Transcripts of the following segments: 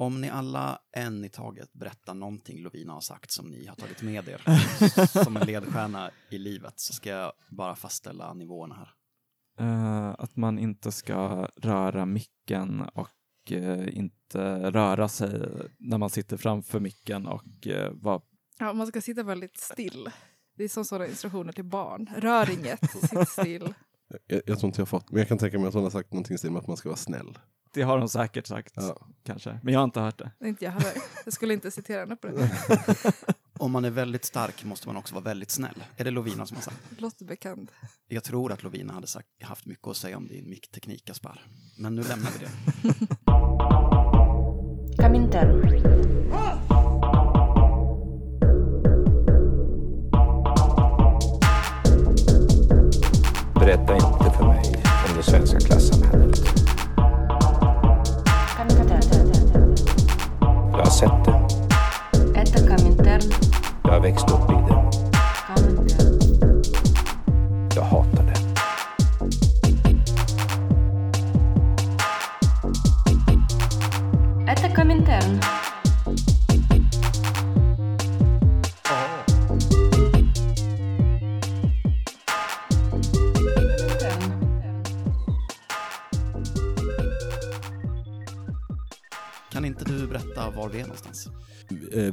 Om ni alla en i taget berättar någonting Lovina har sagt som ni har tagit med er som en ledstjärna i livet så ska jag bara fastställa nivåerna här. Eh, att man inte ska röra micken och eh, inte röra sig när man sitter framför micken och uh, vara... Ja, man ska sitta väldigt still. Det är som sådana instruktioner till barn. Rör inget, sitt still. Jag, jag tror inte jag fått, men jag kan tänka mig att hon har sagt någonting i stil med att man ska vara snäll. Det har de säkert sagt, Ja. kanske. Men jag har inte hört det. Inte jag heller. Jag skulle inte citera henne på det. Om man är väldigt stark måste man också vara väldigt snäll. Är det Lovina som har sagt? Det låter bekant. Jag tror att Lovina hade sagt, haft mycket att säga om din mickteknik, Aspar. Men nu lämnar vi det. Kaminter. Berätta inte för mig om det svenska klassamhället. sättet. Äta kan min tärn. Jag.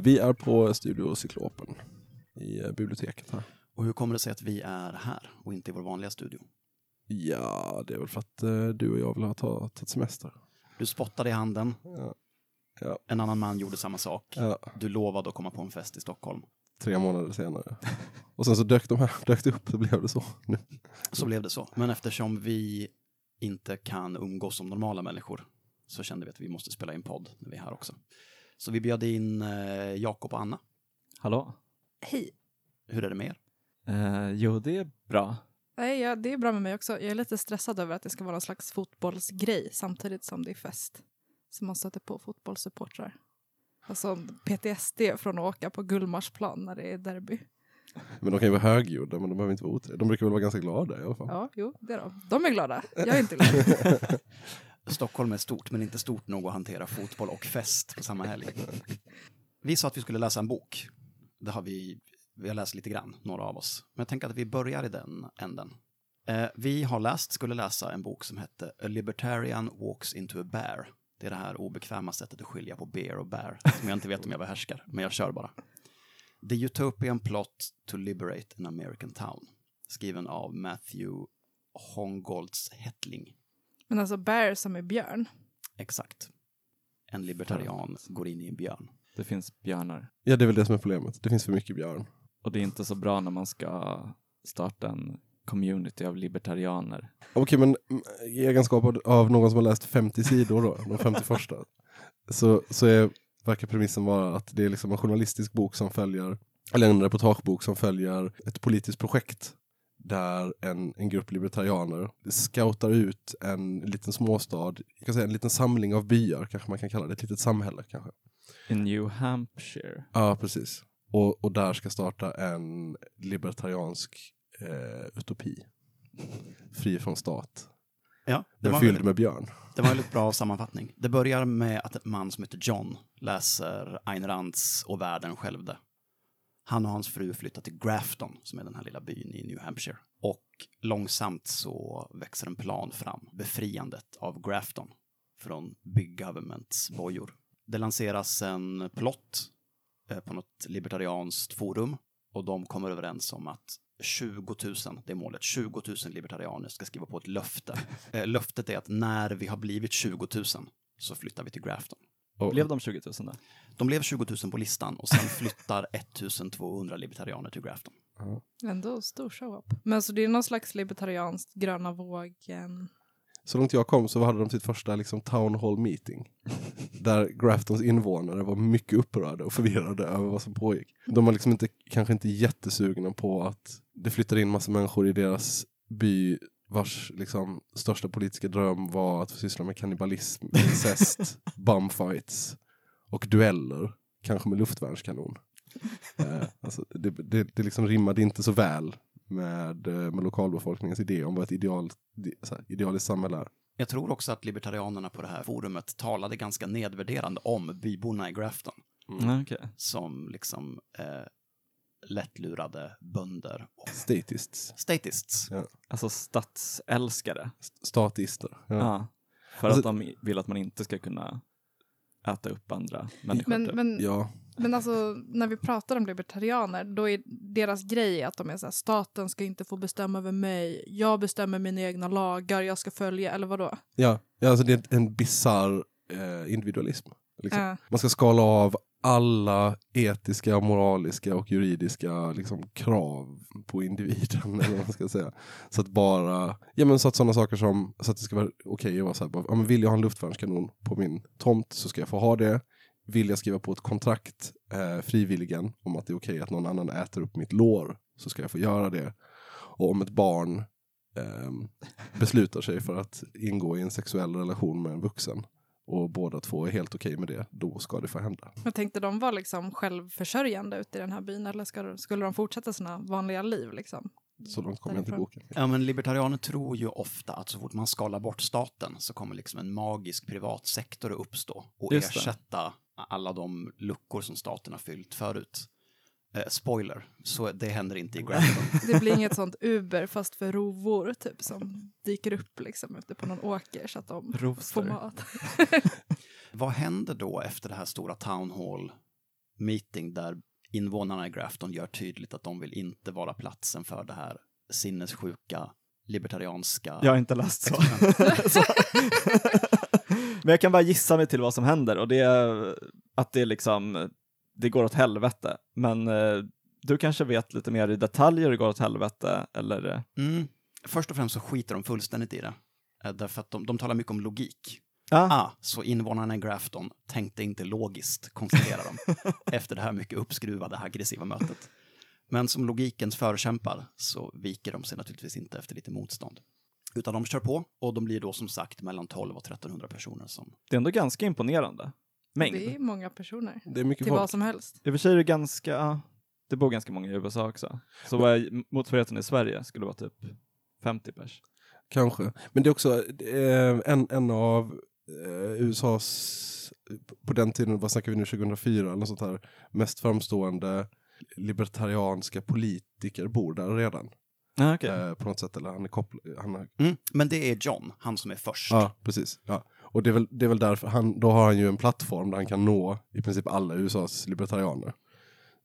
Vi är på Studio Cyklopen i eh, biblioteket här. Och hur kommer det sig att vi är här och inte i vår vanliga studio? Ja, det är väl för att eh, du och jag vill ha ta- tagit semester. Du spottade i handen, Ja. Ja. en annan man gjorde samma sak. Ja, Du lovade att komma på en fest i Stockholm. tre månader senare. Och sen så dök de här dök det upp, så blev det så. Så blev det så. Men eftersom vi inte kan umgås som normala människor så kände vi att vi måste spela in podd när vi är här också. Så vi bjöd in eh, Jakob och Anna. Hallå? Hej. Hur är det med er? Eh, jo, det är bra. Nej, ja, det är bra med mig också. Jag är lite stressad över att det ska vara någon slags fotbollsgrej samtidigt som det är fest. Så man stöter på fotbollssupportrar. Alltså PTSD från att åka på Gullmarsplan när det är derby. Men de kan ju vara högljudda, men de behöver inte vara otrevliga. De brukar väl vara ganska glada i alla fall. Ja, jo, det är de. De är glada. Jag är inte glad. Stockholm är stort, men inte stort nog att hantera fotboll och fest på samma helg. Vi sa att vi skulle läsa en bok. Det har vi, vi har läst lite grann, några av oss. Men jag tänker att vi börjar i den änden. Eh, vi har läst, skulle läsa en bok som hette A Libertarian Walks into a Bear. Det är det här obekväma sättet att skilja på bear och bear, som jag inte vet om jag behärskar, men jag kör bara. The Utopian Plot to Liberate an American Town. Skriven av Matthew Hongolds Hettling. Men alltså Bear som är björn. Exakt. En libertarian går in i en björn. Det finns björnar. Ja, det är väl det som är problemet. Det finns för mycket björn. Och det är inte så bra när man ska starta en community av libertarianer. Okej, men mm, i egenskap av- av någon som har läst 50 sidor då, de 50 första, så, så är, verkar premissen vara att det är liksom en journalistisk bok som följer, eller en reportagebok som följer ett politiskt projekt där en, en grupp libertarianer scoutar ut en liten småstad, jag kan säga en liten samling av byar kanske man kan kalla det, ett litet samhälle kanske. I New Hampshire. Ja, precis. Och, och där ska starta en libertariansk eh, utopi. Fri från stat. Ja, det Den var, fylld väldigt, med björn. det var en väldigt bra sammanfattning. Det börjar med att en man som heter John läser Ayn Rands Och världen skälvde. Han och hans fru flyttar till Grafton, som är den här lilla byn i New Hampshire. Och långsamt så växer en plan fram, befriandet av Grafton från Big Governments bojor. Det lanseras en plott eh, på något libertarianskt forum och de kommer överens om att 20 000, det är målet, 20 000 libertarianer ska skriva på ett löfte. Eh, löftet är att när vi har blivit 20 000 så flyttar vi till Grafton. Och, Blev de 20 000 då? De blev 20 000 på listan och sen flyttar 1200 libertarianer till Grafton. Ändå stor show-up. Men så det är någon slags libertarianskt gröna vågen. Så långt jag kom så hade de sitt första liksom, town hall meeting. Där Graftons invånare var mycket upprörda och förvirrade över vad som pågick. De var liksom inte, kanske inte jättesugna på att det flyttade in massa människor i deras by vars liksom, största politiska dröm var att få syssla med kannibalism, incest, bumfights och dueller. Kanske med luftvärnskanon. Eh, alltså, det, det, det liksom rimmade inte så väl med, eh, med lokalbefolkningens idé om vad ett ideal, här, idealiskt samhälle är. Jag tror också att libertarianerna på det här forumet talade ganska nedvärderande om byborna i Grafton Mm. Okej. som liksom eh, lättlurade bönder och Statists. statists. Alltså stadsälskare. Statister. Ja. Ja. För Alltså- att de vill att man inte ska kunna äta upp andra människor. Men, typ. men, ja. men alltså, när vi pratar om libertarianer, då är deras grej att de är så här, staten ska inte få bestämma över mig, jag bestämmer mina egna lagar, jag ska följa, eller vadå? Ja, ja alltså det är en bisarr eh, individualism. Liksom. Ja. Man ska skala av alla etiska, moraliska och juridiska liksom, krav på individen. eller vad man ska säga. Så att bara, ja men så att sådana saker som, så att det ska vara okej att vara så här, bara, ja, men vill jag ha en luftvärnskanon på min tomt så ska jag få ha det. Vill jag skriva på ett kontrakt eh, frivilligen om att det är okej att någon annan äter upp mitt lår så ska jag få göra det. Och om ett barn eh, beslutar sig för att ingå i en sexuell relation med en vuxen och båda två är helt okej med det, då ska det få hända. Jag tänkte de var liksom självförsörjande ute i den här byn, eller ska, de- skulle de fortsätta sina vanliga liv liksom? Så långt kommer jag inte i boken. Ja, men libertarianer tror ju ofta att så fort man skalar bort staten så kommer liksom en magisk privat sektor att uppstå och Just det. ersätta alla de luckor som staten har fyllt förut. Eh, spoiler, så det händer inte i Grafton. Det blir inget sånt Uber fast för rovor typ som dyker upp liksom ute på någon åker så att de får Roster. mat. Vad händer då efter det här stora town hall meeting där invånarna i Grafton gör tydligt att de vill inte vara platsen för det här sinnessjuka libertarianska... Jag har inte läst så. så. Men jag kan bara gissa mig till vad som händer och det är att det liksom, det går åt helvete. Men eh, du kanske vet lite mer i detalj hur det går åt helvete eller? Mm. Först och främst så skiter de fullständigt i det. Eh, Därför att de, de talar mycket om logik. Ja, Ah, så invånarna i Grafton tänkte inte logiskt, konstaterar de, efter det här mycket uppskruvade, aggressiva mötet. Men som logikens förkämpar så viker de sig naturligtvis inte efter lite motstånd. Utan de kör på och de blir då som sagt mellan 12 och 1300 personer som... det är ändå ganska imponerande mängd. Det är många personer. Det är mycket Till folk. vad som helst. I och för sig är det ganska, det bor ganska många i USA också. Så vad är motsvarigheten i Sverige skulle vara typ 50 pers. Kanske. Men det är också eh, en, en av eh, USAs, på den tiden, vad snackar vi nu, 2004 eller något sånt här, mest framstående libertarianska politiker bor där redan. Ja, okej. Eh, på något sätt, eller han är kopplad, han har Mm. Men det är John, han som är först. Ja, precis. Ja. Och det är, väl, det är väl därför, han, då har han ju en plattform där han kan nå i princip alla USAs libertarianer.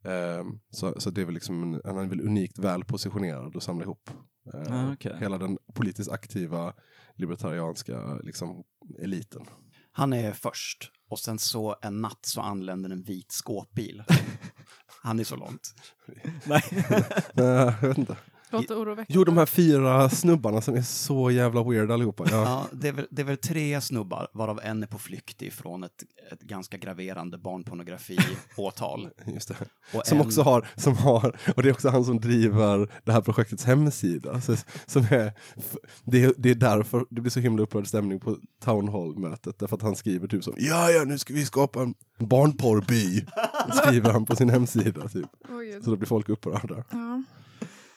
Ehm, så, så det är väl liksom, en, han är väl unikt väl positionerad och samla ihop eh, Ah, okej. hela den politiskt aktiva libertarianska liksom, eliten. Han är först och sen så en natt så anländer en vit skåpbil. Han är så långt. Nej. Jag vet inte. Låter oroväckande. Jo, de här fyra snubbarna som är så jävla weird allihopa. Ja. Ja, det, är väl, det är väl tre snubbar, varav en är på flykt ifrån ett, ett ganska graverande barnpornografi-åtal. Just det. Och Som en- också har, som har, och det är också han som driver det här projektets hemsida. Så, som är, det, är, det är därför det blir så himla upprörd stämning på Town Hall-mötet. Därför att han skriver typ som ja ja nu ska vi skapa en barnporrby. skriver han på sin hemsida typ. Gud. Så då blir folk upprörda. Ja.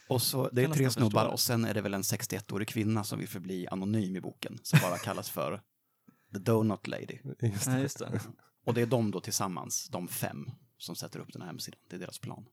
Och så, det är tre snubbar och sen är det väl en 61-årig kvinna som vill förbli anonym i boken, som bara kallas för The Donut Lady. Just Nej, det. just det. Och det är de då tillsammans, de fem, som sätter upp den här hemsidan. Det är deras plan.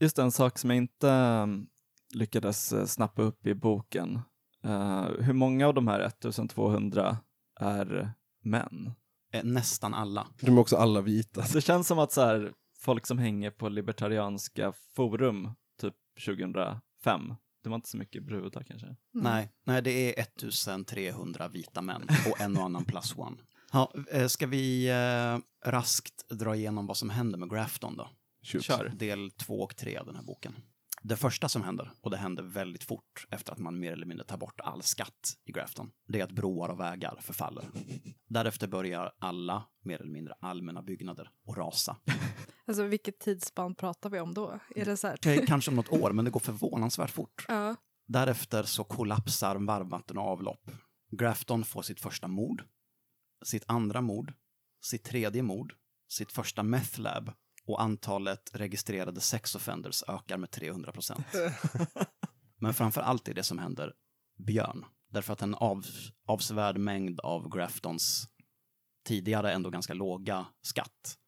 Just en sak som jag inte um, lyckades eh, snappa upp i boken. Eh, hur många av de här 1200 är män? Eh, nästan alla. De är också alla vita. Det känns som att så här, folk som hänger på libertarianska forum typ 2005, det var inte så mycket brudar kanske. Mm. Nej, nej, det är 1300 vita män och en och annan plus one. Ja, eh, ska vi eh, raskt dra igenom vad som händer med Grafton då? Kör. Del två och tre av den här boken. Det första som händer, och det händer väldigt fort efter att man mer eller mindre tar bort all skatt i Grafton, det är att broar och vägar förfaller. Därefter börjar alla, mer eller mindre allmänna byggnader att rasa. Alltså vilket tidsspann pratar vi om då? Är det så här? Eh, Kanske om något år, men det går förvånansvärt fort. Ja. Därefter så kollapsar varmvatten och avlopp. Grafton får sitt första mord, sitt andra mord, sitt tredje mord, sitt första meth lab och antalet registrerade sex offenders ökar med 300 procent. Men framför allt är det som händer Björn, Därför att en av, avsevärd mängd av Graftons tidigare ändå ganska låga skatt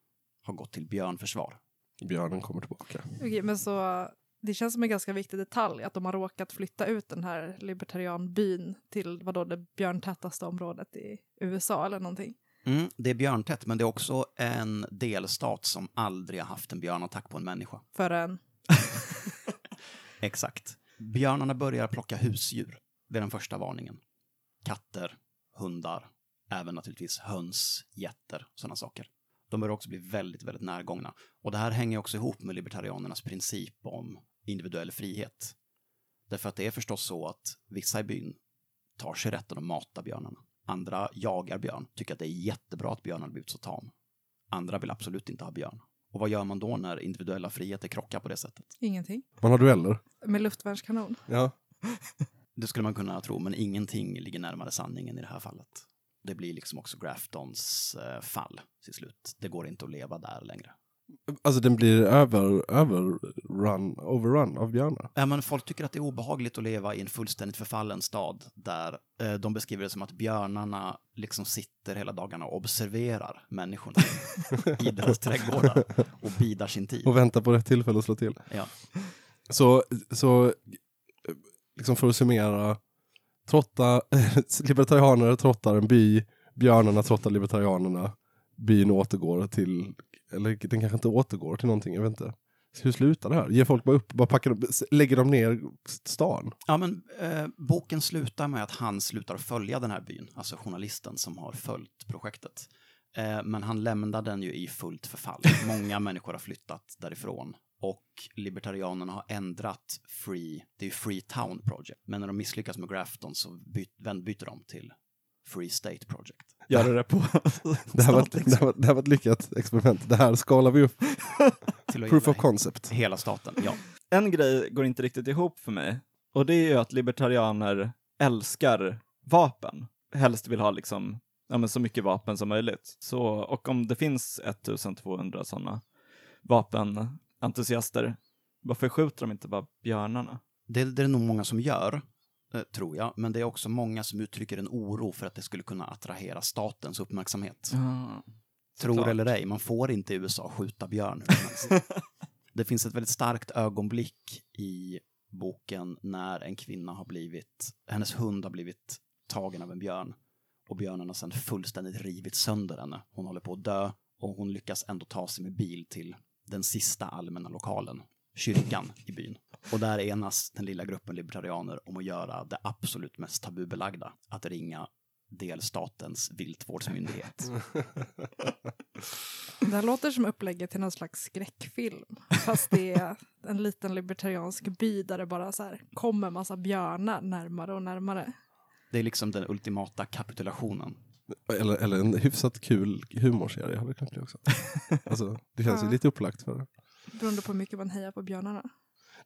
har gått till björnförsvar. Björnen kommer tillbaka. Okej, men så det känns som en ganska viktig detalj att de har råkat flytta ut den här libertarianbyn till vadå, det björntätaste området i USA eller någonting. Mm, det är björntätt, men det är också en delstat som aldrig har haft en björnattack på en människa. Förrän, Exakt. Björnarna börjar plocka husdjur. Det är den första varningen. Katter, hundar, även naturligtvis höns, getter, sådana saker. De börjar också bli väldigt, väldigt närgångna. Och det här hänger också ihop med libertarianernas princip om individuell frihet. Därför att det är förstås så att vissa i byn tar sig rätten att mata björnarna. Andra jagar björn, tycker att det är jättebra att björnen blivit så tam. Andra vill absolut inte ha björn. Och vad gör man då när individuella friheter krockar på det sättet? ingenting. Man har dueller. Med luftvärnskanon. Ja. Det skulle man kunna tro, men ingenting ligger närmare sanningen i det här fallet. Det blir liksom också Graftons eh, fall till slut. Det går inte att leva där längre. Alltså den blir över, överrun, overrun av björnar. Ja, men folk tycker att det är obehagligt att leva i en fullständigt förfallen stad där eh, de beskriver det som att björnarna liksom sitter hela dagarna och observerar människorna i deras trädgårdar och bidar sin tid. Och väntar på rätt tillfälle att slå till. Ja. Så, så liksom för att summera, trotta, libertarianer trottar en by, björnarna trottar libertarianerna, byn återgår till, eller den kanske inte återgår till någonting, jag vet inte. Hur slutar det här? Ger folk bara upp, bara packar, upp- lägger de ner stan? Ja, men eh, boken slutar med att han slutar följa den här byn, alltså journalisten som har följt projektet. Eh, men han lämnar den ju i fullt förfall. Många människor har flyttat därifrån och libertarianerna har ändrat Free, det är ju Free Town Project, men när de misslyckas med Grafton så byt, vändbyter de till Free State Project. Gör det på Det här, var, det, här var, det här var ett lyckat experiment. Det här skalar vi upp. Proof of concept. hela staten, ja. En grej går inte riktigt ihop för mig. Och det är ju att libertarianer älskar vapen. Helst vill ha liksom, ja, men så mycket vapen som möjligt. Så, och om det finns 1200 sådana vapenentusiaster, varför skjuter de inte bara björnarna? Det, det är nog många som gör, tror jag, men det är också många som uttrycker en oro för att det skulle kunna attrahera statens uppmärksamhet. Tror Såklart. eller ej, man får inte i USA skjuta björn. det finns ett väldigt starkt ögonblick i boken när en kvinna har blivit, hennes hund har blivit tagen av en björn och björnen har sedan fullständigt rivit sönder henne. Hon håller på att dö och hon lyckas ändå ta sig med bil till den sista allmänna lokalen, kyrkan i byn. Och där enas den lilla gruppen libertarianer om att göra det absolut mest tabubelagda, att ringa delstatens viltvårdsmyndighet. Det här låter som upplägget till någon slags skräckfilm. Fast det är en liten libertariansk by där det bara så här kommer massa björnar närmare och närmare. Det är liksom den ultimata kapitulationen. Eller, eller en hyfsat kul humorserie hade det kunnat bli också. Alltså, det känns ju Ja. lite upplagt för det. Beroende på hur mycket man hejar på björnarna.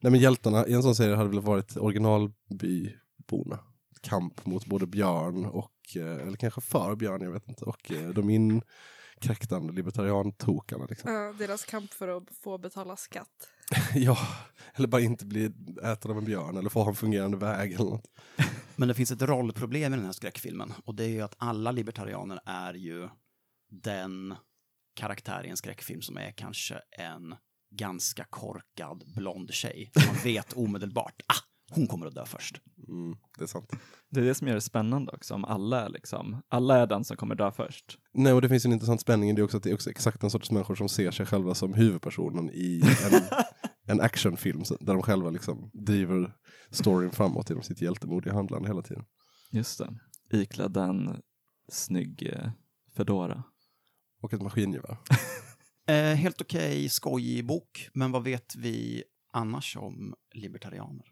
Nej men hjältarna i en sån serie hade väl varit originalbyborna. Kamp mot både björn och, eh, eller kanske för björn, jag vet inte, och eh, de inkräktande libertariantokarna. Liksom. Ja, deras kamp för att få betala skatt. ja, eller bara inte bli äten av en björn eller få ha en fungerande väg eller något. Men det finns ett rollproblem i den här skräckfilmen och det är ju att alla libertarianer är ju den karaktär i en skräckfilm som är kanske en ganska korkad blond tjej. Man vet omedelbart, ah, hon kommer att dö först. Mm, det är sant. Det är det som gör det spännande också, om alla är liksom, alla är den som kommer dö först. Nej, och det finns en intressant spänning i det också, att det är också exakt den sortens människor som ser sig själva som huvudpersonen i en, en actionfilm, där de själva liksom driver storyn framåt genom sitt hjältemodiga handlande hela tiden. Just det. Iklädd en snygg eh, fedora. Och ett maskingevär. Eh, helt okej, skojig bok, men vad vet vi annars om libertarianer?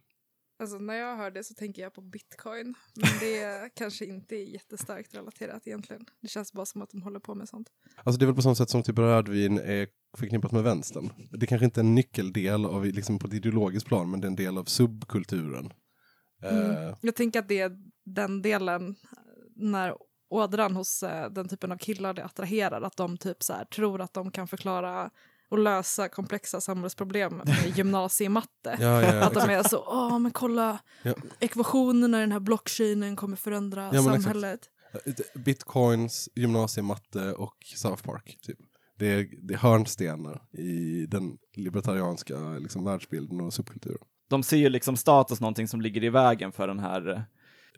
Alltså när jag hör det så tänker jag på bitcoin. Men det kanske inte är jättestarkt relaterat egentligen. Det känns bara som att de håller på med sånt. Alltså det är väl på samma sätt som typ rödvin är förknippat med vänstern. Det kanske inte är en nyckeldel av, liksom på ett ideologiskt plan, men det är en del av subkulturen. Eh, Jag tänker att det är den delen när ådran hos eh, den typen av killar det attraherar. Att de typ så här, tror att de kan förklara och lösa komplexa samhällsproblem med gymnasiematte. Ja, ja, Att de är så, åh men kolla, Ja. ekvationerna i den här blockchainen kommer förändra men exakt. samhället. Bitcoins, gymnasiematte och South Park. Typ. Det, är, det är hörnstenar i den libertarianska liksom, världsbilden och subkulturen. De ser ju liksom status någonting som ligger i vägen för den här eh,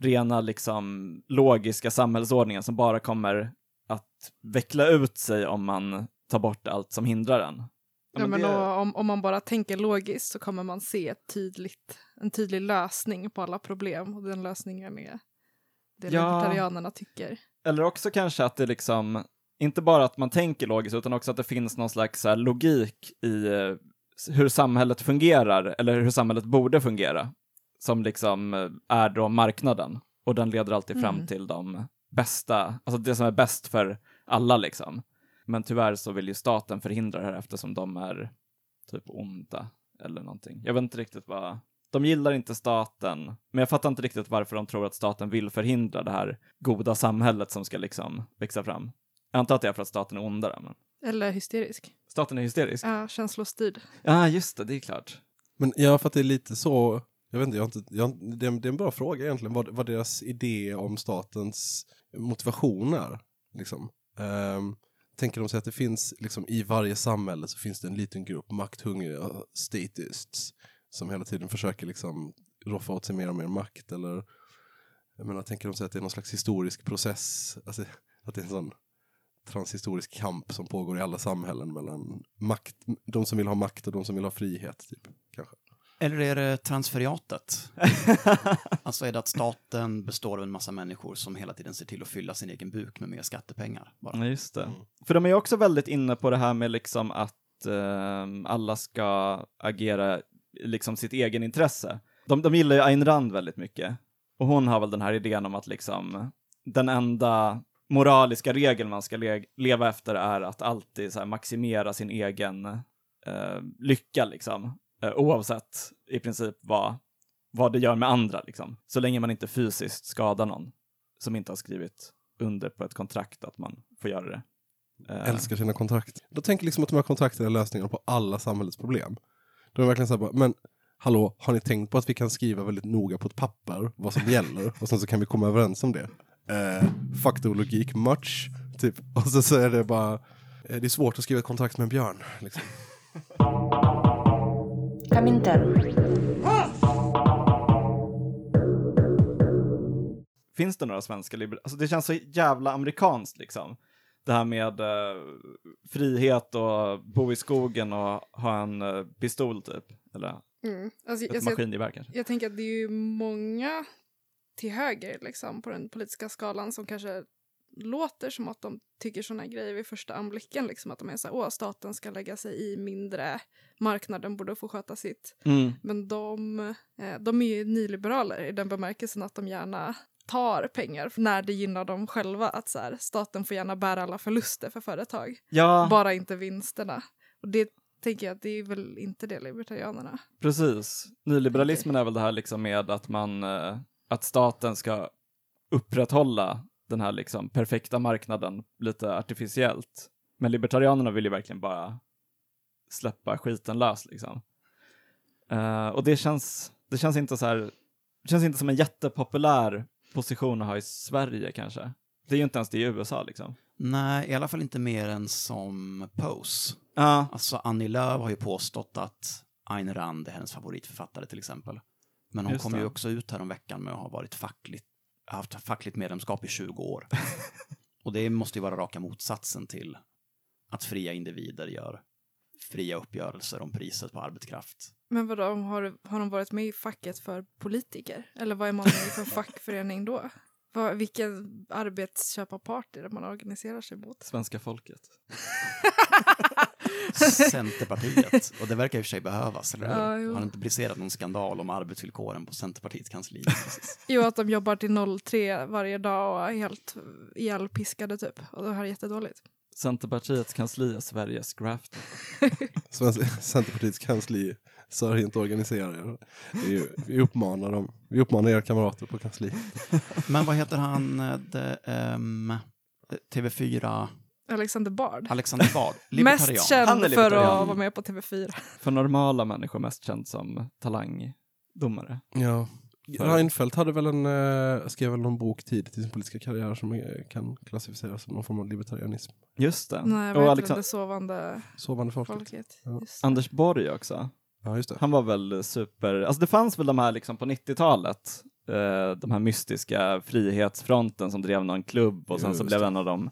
rena liksom logiska samhällsordningen som bara kommer att veckla ut sig om man tar bort allt som hindrar den. Ja, men det- om, om man bara tänker logiskt så kommer man se ett tydligt, en tydlig lösning på alla problem och den lösningen är det Ja. libertarianerna tycker. Eller också kanske att det liksom, inte bara att man tänker logiskt, utan också att det finns någon slags logik i eh, hur samhället fungerar, eller hur samhället borde fungera, som liksom eh, är då marknaden. Och den leder alltid fram Mm. till de bästa, alltså det som är bäst för alla liksom. Men tyvärr så vill ju staten förhindra det här eftersom de är typ onda eller någonting. Jag vet inte riktigt vad, de gillar inte staten, men jag fattar inte riktigt varför de tror att staten vill förhindra det här goda samhället som ska liksom växa fram. Jag antar att det är för att staten är ondare, men Eller hysterisk. staten är hysterisk. Ja, Ja, känslostyrd. ah, just det, det är klart. Men ja, för att det är lite så, jag vet inte, jag inte jag, det, är, det är en bra fråga egentligen, vad, vad deras idé om statens motivation är. Liksom. Um, tänker de sig att det finns, liksom, i varje samhälle så finns det en liten grupp makthungriga statists som hela tiden försöker liksom roffa åt sig mer och mer makt eller jag menar, tänker de sig att det är någon slags historisk process, alltså, att det är en sån transhistorisk kamp som pågår i alla samhällen mellan makt, de som vill ha makt och de som vill ha frihet, typ, kanske. Eller är det transferiatet? alltså är det att staten består av en massa människor som hela tiden ser till att fylla sin egen buk med mer skattepengar? Bara. Ja, just det. Mm. För de är också väldigt inne på det här med liksom att ehm, alla ska agera liksom sitt egen intresse. De, de gillar ju Ayn Rand väldigt mycket. Och hon har väl den här idén om att liksom den enda moraliska regeln man ska le leva efter är att alltid så här, maximera sin egen eh, lycka liksom. Eh, oavsett i princip vad, vad det gör med andra liksom. Så länge man inte fysiskt skadar någon som inte har skrivit under på ett kontrakt att man får göra det. Eh, älskar sina kontrakt. De tänker liksom att de här kontrakten är lösningar på alla samhällets problem. De är verkligen så här bara, men hallå, har ni tänkt på att vi kan skriva väldigt noga på ett papper vad som gäller och sen så kan vi komma överens om det? Eh, faktorlogik much, typ. Och så, så är det bara, eh, det är svårt att skriva ett kontrakt med en björn. Liksom. Comintern. Finns det några svenska liberaler? Alltså det känns så jävla amerikanskt liksom. Det här med eh, frihet och bo i skogen och ha en eh, pistol typ. Eller Mm. Alltså, ett alltså, jag, maskingevär kanske. jag tänker att det är ju många till höger liksom, på den politiska skalan som kanske låter som att de tycker såna grejer vid första anblicken. Liksom, att de är så här, åh, staten ska lägga sig i mindre, marknaden borde få sköta sitt. Mm. Men de, eh, de är ju nyliberaler i den bemärkelsen att de gärna tar pengar när det gynnar dem själva. Att så här, staten får gärna bära alla förluster för företag, Ja, bara inte vinsterna. Och det tänker jag att det är väl inte det libertarianerna. precis. Nyliberalismen är väl det här liksom med att man, eh, att staten ska upprätthålla den här liksom perfekta marknaden lite artificiellt. Men libertarianerna vill ju verkligen bara släppa skiten lös liksom. Eh, och det känns, det känns inte så här, det känns inte som en jättepopulär position att ha i Sverige kanske. Det är ju inte ens det i USA liksom. Nej, i alla fall inte mer än som Pose. Ja, Alltså Annie Lööf har ju påstått att Ayn Rand är hennes favoritförfattare till exempel. Men hon Just kom det. ju också ut här om veckan med att ha varit fackligt, haft fackligt medlemskap i 20 år. Och det måste ju vara raka motsatsen till att fria individer gör fria uppgörelser om priset på arbetskraft. Men vadå, har, har de varit med i facket för politiker? Eller vad är man med i för fackförening då? Vad, vilken arbetsköparpart är det man organiserar sig mot? svenska folket. Centerpartiet. Och det verkar i och för sig behövas, eller? Ja, jo. Har det inte briserat någon skandal om arbetsvillkoren på Centerpartiets kansli? Jo, att de jobbar till 03 varje dag och är helt ihjälpiskade typ. Och det här är jättedåligt. Centerpartiets kansli är Sveriges. Svenska, Centerpartiets kansli sörj inte organisera er. Vi, uppmanar dem, vi uppmanar era kamrater på kansliet. Men vad heter han, det, ehm, TV4? Alexander Bard. Alexander Bard, libertarian. Mest Han är känd för att vara med på TV4. För normala människor mest känd som talangdomare. Ja. För- Reinfeldt hade väl en, eh, skrev väl någon bok tidigt i sin politiska karriär som eh, kan klassificeras som någon form av libertarianism. Just det. Nej, och vad heter Alexan- det? Sovande Sovande folket. folket. Ja. Just. Anders Borg också. Ja, just det. Han var väl super, alltså det fanns väl de här liksom på 90-talet, eh, de här mystiska frihetsfronten som drev någon klubb och sen så Just blev det. en av dem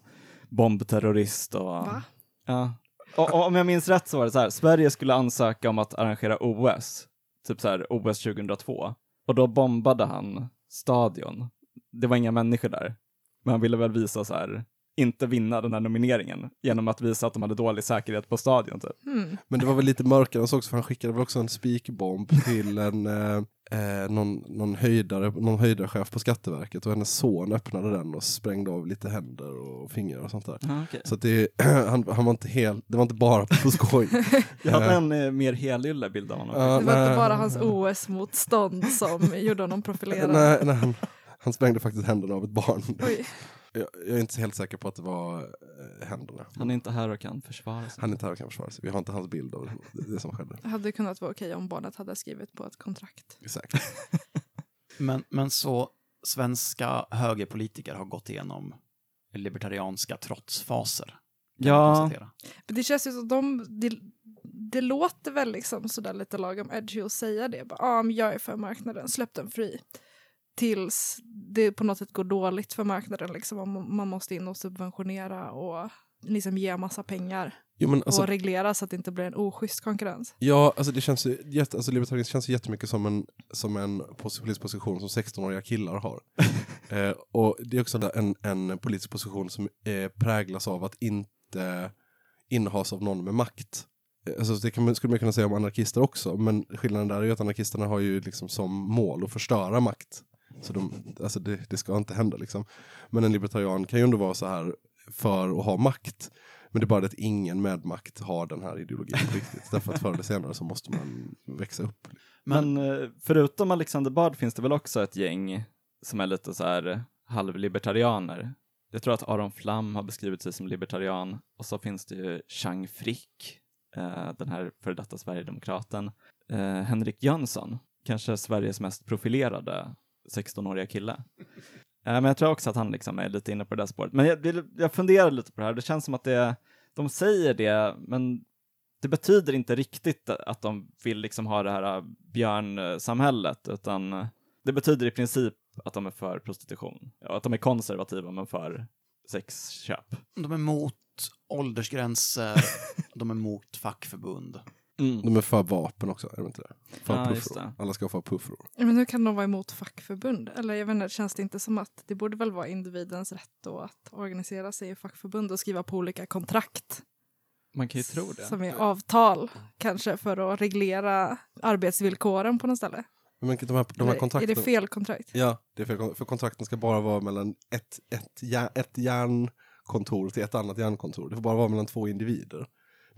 bombterrorist och Va? ja. Och, och om jag minns rätt så var det så här, Sverige skulle ansöka om att arrangera OS, typ så här OS 2002, och då bombade han stadion. Det var inga människor där, men han ville väl visa så här, inte vinna den här nomineringen genom att visa att de hade dålig säkerhet på stadion. Typ. Hmm. Men det var väl lite mörkare än så också, för han skickade väl också en spikbomb till en, eh, eh, någon, någon, höjdare, någon höjdarchef på Skatteverket och hennes son öppnade den och sprängde av lite händer och fingrar och sånt där. Ah, okay. Så att det, han, han var inte helt, det var inte bara på skoj. Jag hade en eh, mer helylle bild av honom. Ja, Det var nej. inte bara hans OS-motstånd som gjorde honom profilerad. nej, nej, han, han sprängde faktiskt händerna av ett barn. Oj. Jag, jag är inte helt säker på att det var eh, händerna. Han är inte här och kan försvara sig. Han är inte här och kan försvara sig. Vi har inte hans bild av det, det som skedde. Det hade kunnat vara okej om barnet hade skrivit på ett kontrakt. Exakt. Men, men så svenska högerpolitiker har gått igenom libertarianska trotsfaser. Ja. det känns ju som de, det, det låter väl liksom sådär lite lagom edgy att säga det. Ja, ah, men jag är för marknaden, släpp den fri. Tills det på något sätt går dåligt för marknaden. Liksom. Man, måste in och subventionera och liksom ge massa pengar Jo, alltså, och reglera så att det inte blir en oschysst konkurrens. Ja, alltså det känns ju, jätte, alltså libertarianism känns ju jättemycket som en, som en politisk position som 16-åriga killar har. eh, och det är också en, en politisk position som eh, präglas av att inte innehas av någon med makt. Eh, Alltså det kan man, skulle man kunna säga om anarkister också, men skillnaden där är ju att anarkisterna har ju liksom som mål att förstöra makt. Så de, alltså det, det ska inte hända liksom. Men en libertarian kan ju ändå vara så här för att ha makt. Men det är bara det att ingen med makt har den här ideologin på riktigt. Därför att förr eller senare så måste man växa upp. Men eh, förutom Alexander Bard finns det väl också ett gäng som är lite så här halvlibertarianer. Jag tror att Aron Flam har beskrivit sig som libertarian och så finns det ju Chang Frick, eh, den här före detta Sverigedemokraten. Eh, Henrik Jönsson, kanske Sveriges mest profilerade 16-åriga kille. Eh, men jag tror också att han liksom är lite inne på det där spåret. Men jag, jag funderar lite på det här, det känns som att det, de säger det, men det betyder inte riktigt att de vill liksom ha det här björnsamhället, utan det betyder i princip att de är för prostitution. Ja, att de är konservativa men för sexköp. De är mot åldersgränser, de är mot fackförbund. Mm. De är för vapen också, är de inte det? För Ja, just puffror. det. Alla ska få puffror. Men hur kan de vara emot fackförbund? Eller jag vet inte, känns det inte som att det borde väl vara individens rätt då att organisera sig i fackförbund och skriva på olika kontrakt Man kan ju tro det. som är avtal kanske för att reglera arbetsvillkoren på något ställe? Men de här, de här Eller är kontrakten... det fel kontrakt? Ja, det är fel. För kontrakten ska bara vara mellan ett, ett, jär- ett järnkontor till ett annat järnkontor. Det får bara vara mellan två individer.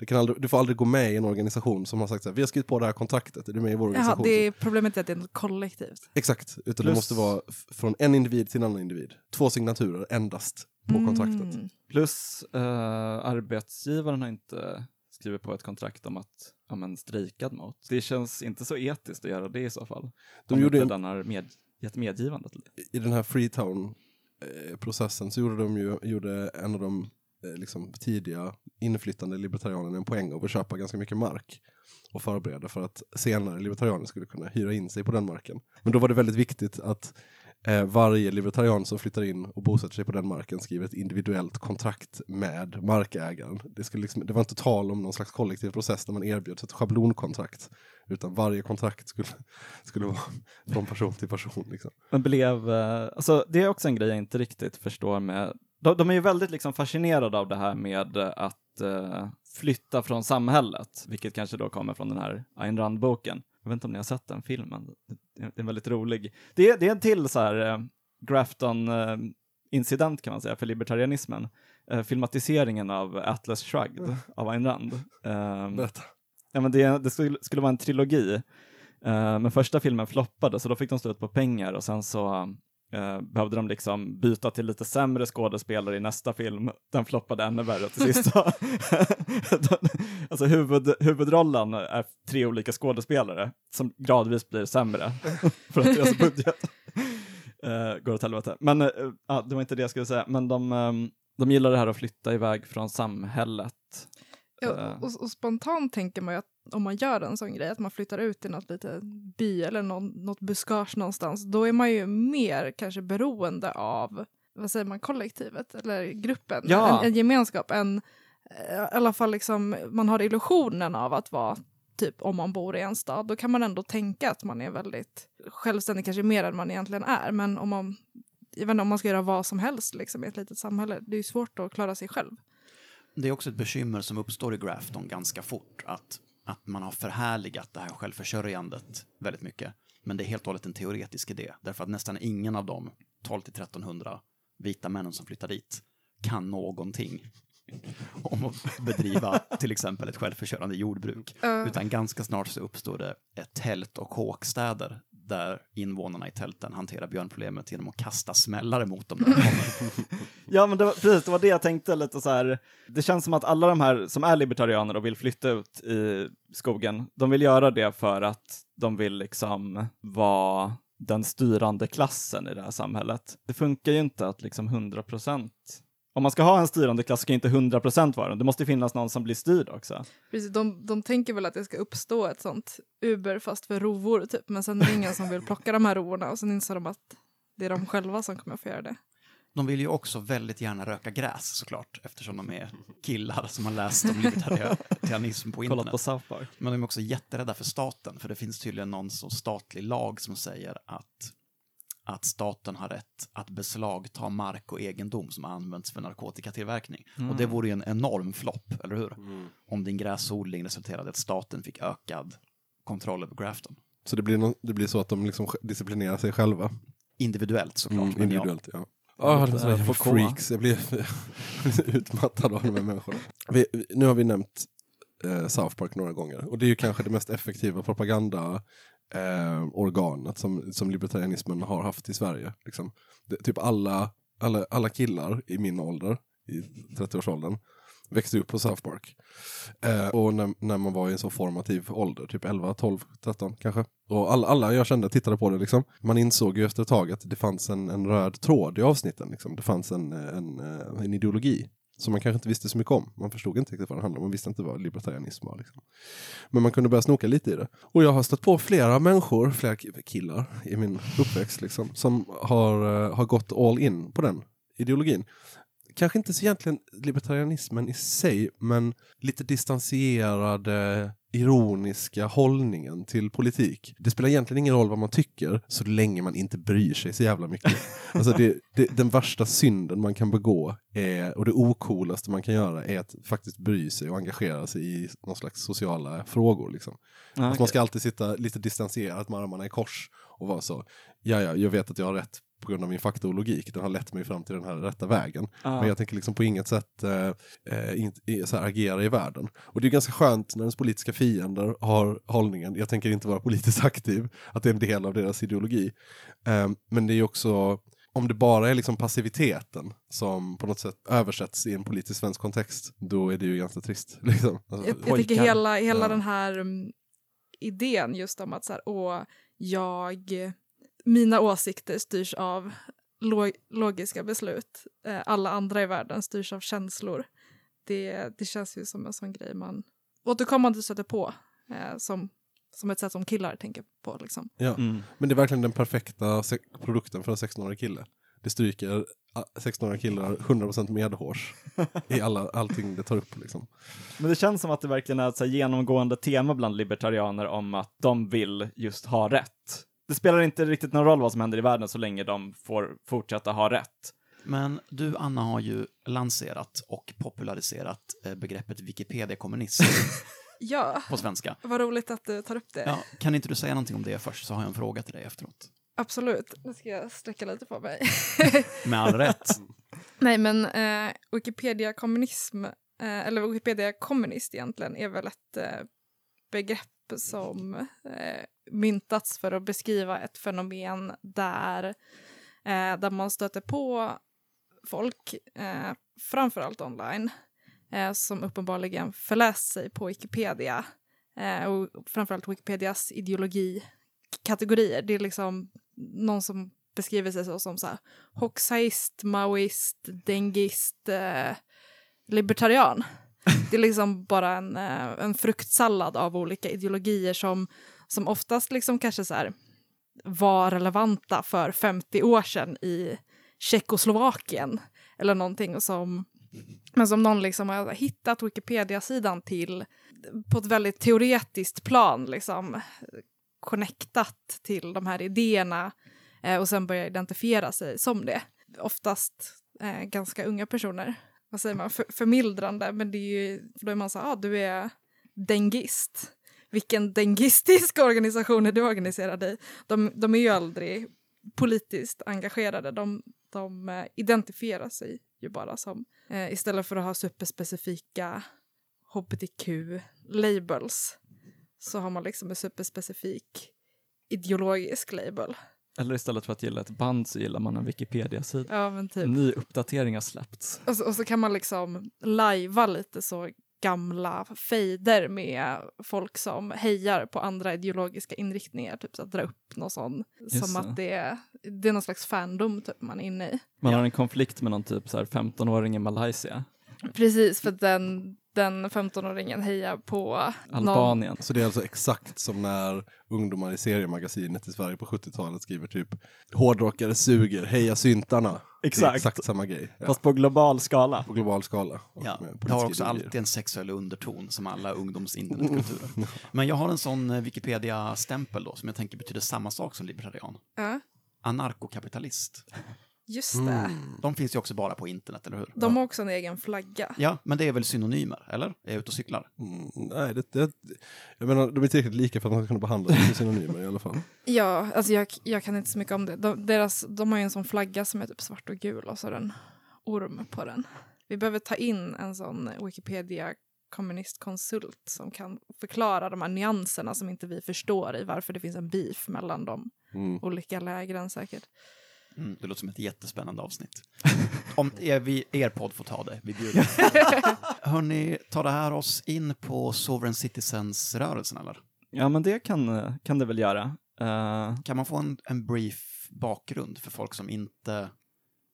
Det kan aldrig, du får aldrig gå med i en organisation som har sagt så här, vi har skrivit på det här kontraktet, är du med i vår Jaha, organisation? det är problemet är att det är något kollektivt. Exakt, utan det Plus- måste vara från en individ till en annan individ. Två signaturer endast på kontraktet. Mm. Plus eh, arbetsgivaren har inte skrivit på ett kontrakt om att ja, men, strejkad mot. Det känns inte så etiskt att göra det i så fall. De Om gjorde inte en- den har med, gett medgivande till det. I den här Freetown-processen så gjorde de ju gjorde en av de eh, Eh, liksom, tidiga inflyttande libertarianerna en poäng av att köpa ganska mycket mark och förbereda för att senare libertarianer skulle kunna hyra in sig på den marken. Men då var det väldigt viktigt att eh, varje libertarian som flyttar in och bosätter sig på den marken skriver ett individuellt kontrakt med markägaren. Det, skulle liksom, det var inte tal om någon slags kollektiv process där man erbjöds ett schablonkontrakt, utan varje kontrakt skulle, skulle vara från person till person. Liksom. Men blev, eh, alltså det är också en grej jag inte riktigt förstår med, de, de är ju väldigt liksom fascinerade av det här med att eh, flytta från samhället, vilket kanske då kommer från den här Ayn Rand-boken. Jag vet inte om ni har sett den filmen, det är, väldigt rolig. Det är, det är en till så här eh, Grafton-incident kan man säga för libertarianismen. Eh, filmatiseringen av Atlas Shrugged av Ayn Rand. Ehm, Berätta. Ja, men det, det skulle, skulle vara en trilogi. Eh, men första filmen floppade så då fick de slut på pengar och sen så eh, behövde de liksom byta till lite sämre skådespelare i nästa film. Den floppade ännu värre till sist. alltså huvud, huvudrollen är tre olika skådespelare som gradvis blir sämre för att deras budget eh, går åt helvete. Men eh, ah, det var inte det jag skulle säga. Men de, eh, de gillar det här att flytta iväg från samhället. Ja, Eh, och, och spontant tänker man ju att om man gör en sån grej, att man flyttar ut till något lite by eller någon, något buskage någonstans, då är man ju mer kanske beroende av, vad säger man, kollektivet eller gruppen, Ja. en, en gemenskap, än eh, i alla fall liksom, man har illusionen av att vara typ om man bor i en stad, då kan man ändå tänka att man är väldigt självständig, kanske mer än man egentligen är, men om man, jag vet inte, om man ska göra vad som helst liksom, i ett litet samhälle, det är ju svårt att klara sig själv. Det är också ett bekymmer som uppstår i Grafton ganska fort, att, att man har förhärligat det här självförsörjandet väldigt mycket. Men det är helt och hållet en teoretisk idé, därför att nästan ingen av de 12 till 1300 vita männen som flyttar dit kan någonting om att bedriva till exempel ett självförsörjande jordbruk. Ja. Utan ganska snart så uppstår det ett tält och kåkstäder där invånarna i tälten hanterar björnproblemet genom att kasta smällare mot dem. De kommer. Ja, men det var, precis, det var det jag tänkte lite så här. Det känns som att alla de här som är libertarianer och vill flytta ut i skogen, de vill göra det för att de vill liksom vara den styrande klassen i det här samhället. Det funkar ju inte att liksom 100 procent om man ska ha en styrande klass ska inte 100% vara den. Det måste finnas någon som blir styrd också. Precis, de, de tänker väl att det ska uppstå ett sånt Uber fast för rovor typ, men sen är det ingen som vill plocka de här rovorna och sen inser de att det är de själva som kommer få göra det. De vill ju också väldigt gärna röka gräs såklart, eftersom de är killar som har läst om libertarianism på Kollat internet. på South Park. Men de är också jätterädda för staten, för det finns tydligen någon så statlig lag som säger att, att staten har rätt att beslagta mark och egendom som används för narkotikatillverkning. Och det vore ju en enorm flopp, eller hur? Om din gräsodling resulterade i att staten fick ökad kontroll över Grafton. Så det blir, no det blir så att de liksom disciplinerar sig själva. Individuellt såklart. Mm, individuellt, ja. Ja, det är komma. freaks. Jag blir, utmattad av de här människorna. Vi- nu har vi nämnt eh, South Park några gånger. Och det är ju kanske det mest effektiva propaganda eh, organet som, som libertarianismen har haft i Sverige. Liksom. Det, typ alla, alla, alla killar i min ålder, i 30-årsåldern, växte upp på South Park. Eh, och när, när man var i en så formativ ålder, typ 11, 12, 13 kanske. Och alla, alla jag kände tittade på det liksom. Man insåg ju efter ett tag att det fanns en, en röd tråd i avsnitten. Liksom. Det fanns en, en, eh, en ideologi som man kanske inte visste så mycket om. Man förstod inte riktigt vad det handlade om. Man visste inte vad libertarianism var. Liksom. Men man kunde börja snoka lite i det. Och jag har stött på flera människor, flera killar i min uppväxt liksom, som har, eh, har gått all in på den ideologin. Kanske inte så egentligen libertarianismen i sig, men lite distanserade, ironiska hållningen till politik. Det spelar egentligen ingen roll vad man tycker, så länge man inte bryr sig så jävla mycket. Alltså det, det, den värsta synden man kan begå är, och det ocoolaste man kan göra är att faktiskt bry sig och engagera sig i någon slags sociala frågor. Liksom. Ja, Att man ska alltid sitta lite distanserat med armarna i kors och vara så, ja ja, jag vet att jag har rätt på grund av min faktalogik, den har lett mig fram till den här rätta vägen. Ja. Men jag tänker liksom på inget sätt eh, eh, in, så här, agera i världen. Och det är ganska skönt när ens politiska fiender har hållningen, jag tänker inte vara politiskt aktiv, att det är en del av deras ideologi. Eh, men det är också, om det bara är liksom passiviteten som på något sätt översätts i en politisk svensk kontext, då är det ju ganska trist. Liksom. Alltså, Jag, jag tycker hela, hela Ja. den här um, idén just om att så här, åh, jag, mina åsikter styrs av lo, logiska beslut. Eh, alla andra i världen styrs av känslor. Det, det känns ju som en sån grej man återkommande stöter på eh, som, som ett sätt som killar tänker på. Liksom. ja. Mm. Men det är verkligen den perfekta produkten för en 16-årig kille. Det stryker ah, 16-åriga killar 100% medhårs i alla, allting det tar upp. Liksom. Men det känns som att det verkligen är ett så här genomgående tema bland libertarianer om att de vill just ha rätt. Det spelar inte riktigt någon roll vad som händer i världen så länge de får fortsätta ha rätt. Men du, Anna, har ju lanserat och populariserat eh, begreppet Wikipedia-kommunism Ja, på svenska. vad roligt att du tar upp det. Ja, kan inte du säga någonting om det först, så har jag en fråga till dig efteråt. Absolut. Nu ska jag sträcka lite på mig. Med all rätt. Nej, men eh, Wikipedia kommunism, eh, eller Wikipedia kommunist egentligen, är väl ett eh, begrepp som eh, myntats för att beskriva ett fenomen där eh, där man stöter på folk, eh, framförallt online, eh, som uppenbarligen förläst sig på Wikipedia eh, och framförallt Wikipedias ideologikategorier. Det är liksom någon som beskriver sig så som så här, hoxaist, maoist, dengist, eh, libertarian. Det är liksom bara en, eh, en fruktsallad av olika ideologier som, som oftast liksom kanske så här var relevanta för 50 år sedan i Tjeckoslovakien eller någonting som, men som någon liksom har hittat Wikipedia-sidan till på ett väldigt teoretiskt plan, liksom connectat till de här idéerna eh, och sen börjar identifiera sig som det. Oftast eh, ganska unga personer. Vad säger man? För, förmildrande, men det är ju, då är man så här, ah, du är dengist. Vilken dengistisk organisation är du organiserad i? De, de är ju aldrig politiskt engagerade. De, de eh, identifierar sig ju bara som, eh, istället för att ha superspecifika hbtq-labels så har man liksom en superspecifik ideologisk label. Eller istället för att gilla ett band så gillar man en Wikipedia-sida. Ja, men typ. En ny uppdatering har släppts. Och så, och så kan man liksom lajva lite så gamla fejder med folk som hejar på andra ideologiska inriktningar. Typ så att dra upp någon sån, Just som det. att det är, det är någon slags fandom typ man är inne i. Man har en konflikt med någon typ så här 15-åring i Malaysia, Precis, för den, den 15-åringen hejar på någon... Albanien. Så det är alltså exakt som när ungdomar i seriemagasinet i Sverige på 70-talet skriver typ hårdrockare suger, heja syntarna. Exakt. exakt samma grej. Ja. Fast på global skala. På global skala. Ja, det har också alltid en sexuell underton som alla ungdomsinternetkulturer. Men jag har en sån eh, Wikipedia-stämpel då som jag tänker betyder samma sak som libertarian. Ja, Anarkokapitalist. Just det. Mm. De finns ju också bara på internet, eller hur? De har också en egen flagga. Ja, men det är väl synonymer, eller? Är jag ute och cyklar? Mm, nej, det, det, jag menar, de är tillräckligt lika för att man ska kunna behandla dem som synonymer i alla fall. Ja, alltså jag, jag kan inte så mycket om det. De, deras, de har ju en sån flagga som är typ svart och gul och så är det en orm på den. Vi behöver ta in en sån Wikipedia kommunistkonsult som kan förklara de här nyanserna som inte vi förstår i varför det finns en beef mellan de Mm. olika lägren säkert. Mm, det låter som ett jättespännande avsnitt. Om er, vi, er podd får ta det, vi bjuder. Hörni, tar det här oss in på Sovereign Citizens-rörelsen, eller? Ja, men det kan, kan det väl göra. Eh, Kan man få en, en brief bakgrund för folk som inte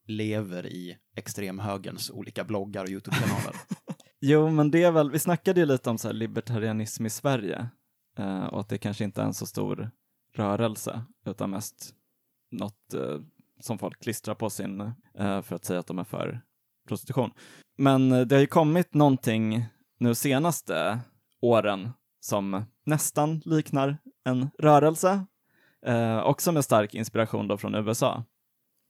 lever i extremhögerns olika bloggar och YouTube-kanaler? jo, men det är väl, vi snackade ju lite om så här libertarianism i Sverige eh, och att det kanske inte är en så stor rörelse utan mest något eh, som folk klistrar på sin eh, för att säga att de är för prostitution. Men eh, det har ju kommit någonting nu senaste åren som nästan liknar en rörelse, eh, också med stark inspiration då från USA.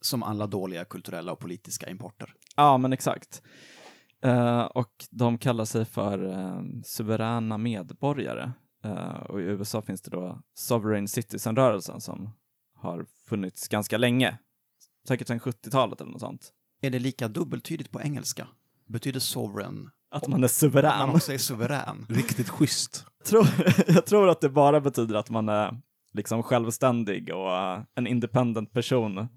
som alla dåliga kulturella och politiska importer. Ja, men exakt. Eh, och de kallar sig för eh, suveräna medborgare. Eh, och i USA finns det då Sovereign Citizen-rörelsen som har funnits ganska länge. Säkert sedan 70-talet eller något sånt. Är det lika dubbeltydigt på engelska? Betyder sovereign Att man är suverän. man också är suverän? Riktigt schysst. tror, jag tror att det bara betyder att man är liksom självständig och eh, en independent person.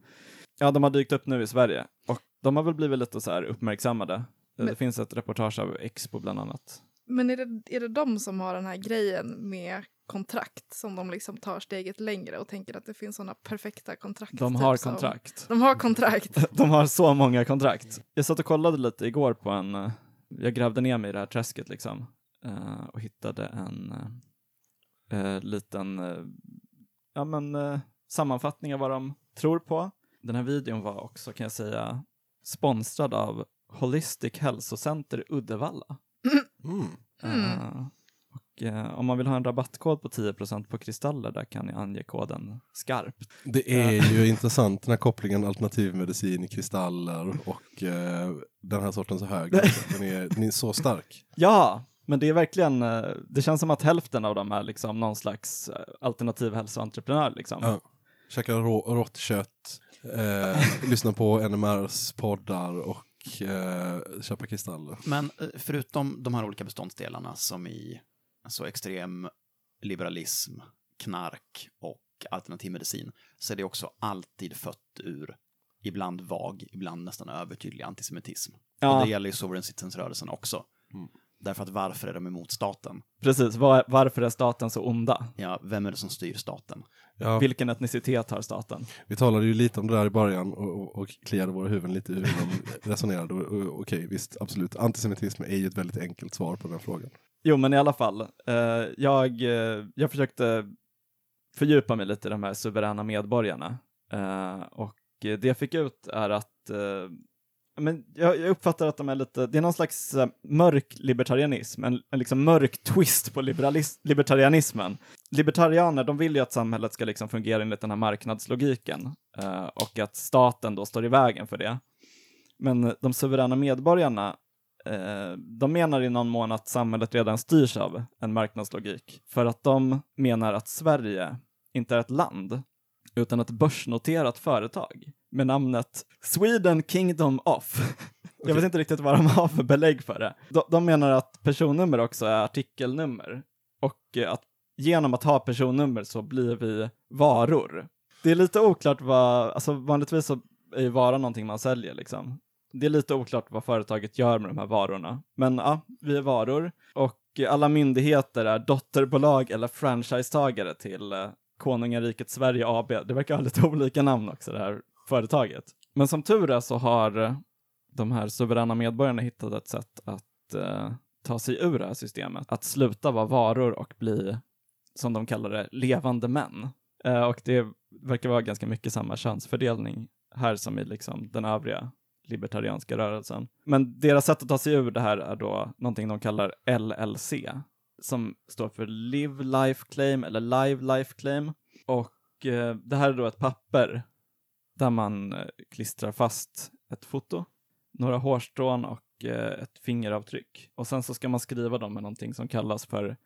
Ja, de har dykt upp nu i Sverige och de har väl blivit lite så här uppmärksammade. Eh, Det Men- finns ett reportage av Expo bland annat. Men är det, är det de som har den här grejen med kontrakt som de liksom tar steget längre och tänker att det finns sådana perfekta kontrakt? De typ har som- kontrakt. De har kontrakt. De har så många kontrakt. Jag satt och kollade lite igår på en, eh, jag grävde ner mig i det här träsket liksom eh, och hittade en eh, liten eh, ja, men, sammanfattning av vad de tror på. Den här videon var också, kan jag säga, sponsrad av Holistic Hälsocenter Uddevalla. Mm. Mm. Eh, och, eh, om man vill ha en rabattkod på 10% på kristaller, där kan ni ange koden SKARP. Det är ju intressant den här kopplingen alternativmedicin i kristaller och eh, den här sortens hög. Den är, den är så stark. Ja, men det är verkligen, eh, det känns som att hälften av dem är liksom någon slags eh, alternativ hälsoentreprenör liksom. Ja. Käka rå, rått kött, eh, lyssna på NMRs poddar och eh, köpa kristaller. Men eh, förutom de här olika beståndsdelarna som i alltså extrem liberalism, knark och alternativ medicin så är det också alltid fött ur ibland vag, ibland nästan övertydlig antisemitism. Ja. Och det gäller ju Sovereign Citizens-rörelsen också. Mm. Därför att varför är de emot staten? Precis, Var, varför är staten så onda? Ja, vem är det som styr staten? Ja, Vilken etnicitet har staten? vi talade ju lite om det där i början och, och, och kliade våra huvuden lite hur de resonerade. Och, och, okej, visst, absolut. Antisemitism är ju ett väldigt enkelt svar på den frågan. Jo, men i alla fall. Eh, jag, eh, jag försökte fördjupa mig lite i de här suveräna medborgarna. Eh, och det jag fick ut är att eh, men jag, jag uppfattar att de är lite, det är någon slags eh, mörk libertarianism, en, en liksom mörk twist på libertarianismen. Libertarianer, de vill ju att samhället ska liksom fungera enligt den här marknadslogiken eh, och att staten då står i vägen för det. Men de suveräna medborgarna eh, de menar i någon mån att samhället redan styrs av en marknadslogik. För att de menar att Sverige inte är ett land, utan ett börsnoterat företag med namnet Sweden Kingdom of. Jag vet inte riktigt vad de har för belägg för det. De, de menar att personnummer också är artikelnummer och att genom att ha personnummer så blir vi varor. Det är lite oklart vad, alltså vanligtvis så är ju vara någonting man säljer liksom. Det är lite oklart vad företaget gör med de här varorna. Men ja, vi är varor och alla myndigheter är dotterbolag eller franchisetagare till eh, Konungariket Sverige AB. Det verkar ha lite olika namn också det här företaget. Men som tur är så har eh, de här suveräna medborgarna hittat ett sätt att eh, ta sig ur det här systemet. Att sluta vara varor och bli, som de kallar det, levande män. Eh, och det verkar vara ganska mycket samma könsfördelning här som i liksom den övriga libertarianska rörelsen. Men deras sätt att ta sig ur det här är då någonting de kallar LLC, som står för Live Life Claim eller Live Life Claim. Och eh, det här är då ett papper där man eh, klistrar fast ett foto, några hårstrån och eh, ett fingeravtryck. Och sen så ska man skriva dem med någonting som kallas för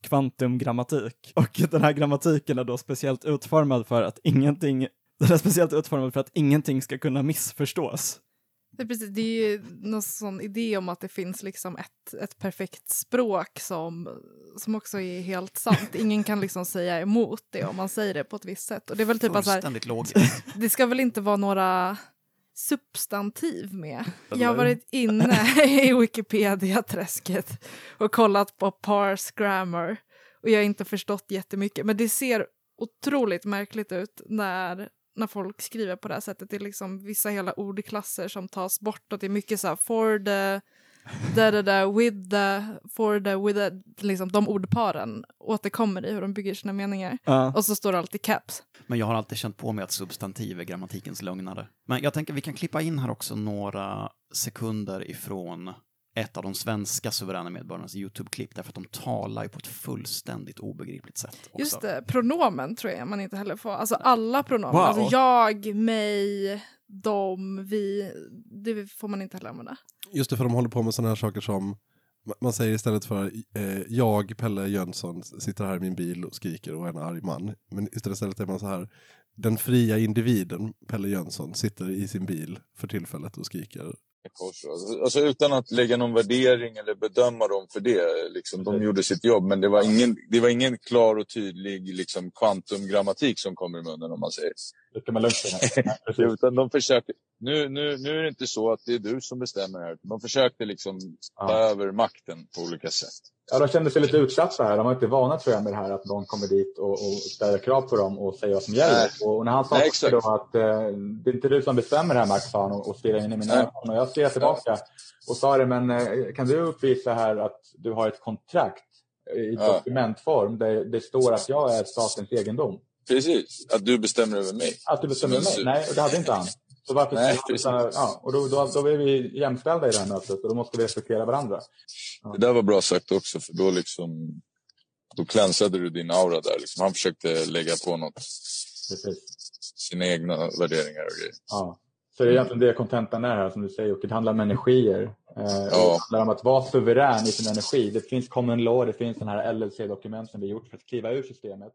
kvantumgrammatik. Och den här grammatiken är då speciellt utformad för att ingenting den är speciellt utformad för att ingenting ska kunna missförstås. Det är, precis, det är ju någon sån idé om att det finns liksom ett, ett perfekt språk som, som också är helt sant. Ingen kan liksom säga emot det om man säger det på ett visst sätt. Och det är väl typ att så här, logiskt. det ska väl inte vara några substantiv med. Jag har varit inne i Wikipedia-träsket och kollat på parse grammar och jag har inte förstått jättemycket. Men det ser otroligt märkligt ut när, när folk skriver på det här sättet. Det är liksom vissa hela ordklasser som tas bort och det är mycket så här for the, da da da, with the, for the, with the, liksom de ordparen återkommer i hur de bygger sina meningar. Ja. Och så står det alltid caps. Men jag har alltid känt på mig att substantiv är grammatikens lögnare. Men jag tänker vi kan klippa in här också några sekunder ifrån ett av de svenska suveräna medborgarnas YouTube-klipp därför att de talar ju på ett fullständigt obegripligt sätt. Också. Just det, pronomen tror jag man inte heller får. Alltså alla pronomen. Wow. Alltså jag, mig, dem, vi. Det får man inte heller använda. Just det, för de håller på med sådana här saker som ma- man säger istället för eh, jag, Pelle Jönsson, sitter här i min bil och skriker och är en arg man. Men istället istället är man så här, den fria individen, Pelle Jönsson, sitter i sin bil för tillfället och skriker. Korsrad. Alltså utan att lägga någon värdering eller bedöma dem för det. Liksom, de gjorde sitt jobb, men det var ingen, det var ingen klar och tydlig liksom, kvantumgrammatik som kom i munnen om man säger. Det kan man lugnt säga. Utan de försöker, nu, nu, nu är det inte så att det är du som bestämmer här. De försökte liksom ta Ja. över makten på olika sätt. Ja, de kände sig lite utsatta här. De var inte vana tror jag med det här att någon kommer dit och, och ställer krav på dem och säger vad som gäller. Nej. Och när han sa Nej, då att eh, det är inte du som bestämmer det här Max, sa han och, och stirrade in i mina Nej. ögon. Och jag stirrade tillbaka och sa det, men eh, kan du uppvisa här att du har ett kontrakt i Ja. dokumentform där det står att jag är statens egendom? Precis, att du bestämmer över mig. Att du bestämmer Men mig? Nej, det hade inte han. Så varför Nej, han, ja, och då, då, då är vi jämställda i det här mötet och då måste vi respektera varandra. Det där var bra sagt också, för då liksom då klänsade du din aura där. Liksom. Han försökte lägga på något, Precis. sina egna värderingar och grejer. Ja. Så det är egentligen det kontentan är här som du säger och det handlar om energier. Eh, och Det handlar om att vara suverän i sin energi. Det finns common law, det finns den här LLC-dokument som vi gjort för att kliva ur systemet.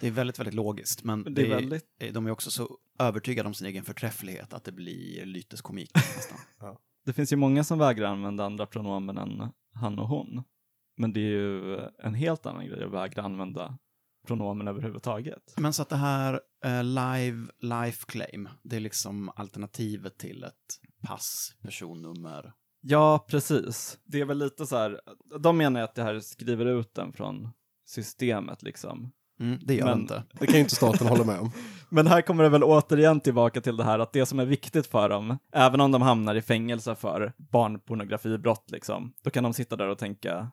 Det är väldigt, väldigt logiskt, men Det det är väldigt- de är också så övertygade om sin egen förträfflighet att det blir lyteskomik nästan. Det finns ju många som vägrar använda andra pronomen än han och hon. Men det är ju en helt annan grej att vägra använda pronomen överhuvudtaget. Men så att det här eh, live life claim, det är liksom alternativet till ett pass, personnummer. Ja, precis. Det är väl lite så här, de menar ju att det här skriver ut den från systemet liksom. Mm, det gör Men- inte. Det kan ju inte staten hålla med om. Men här kommer det väl återigen tillbaka till det här att det som är viktigt för dem, även om de hamnar i fängelse för barnpornografibrott, liksom, då kan de sitta där och tänka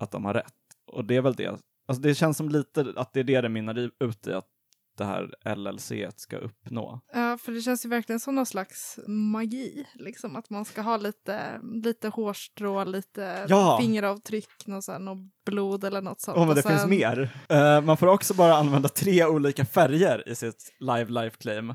att de har rätt. Och det är väl det. Alltså det känns som lite att det är det det mynnar ut i att det här LLC ska uppnå. Ja, för det känns ju verkligen som någon slags magi. Liksom att man ska ha lite, lite hårstrå, lite Ja. fingeravtryck, något, så här, något blod eller något sånt. Åh, men Och det finns sen- mer. Eh, man får också bara använda tre olika färger i sitt Live Life Claim.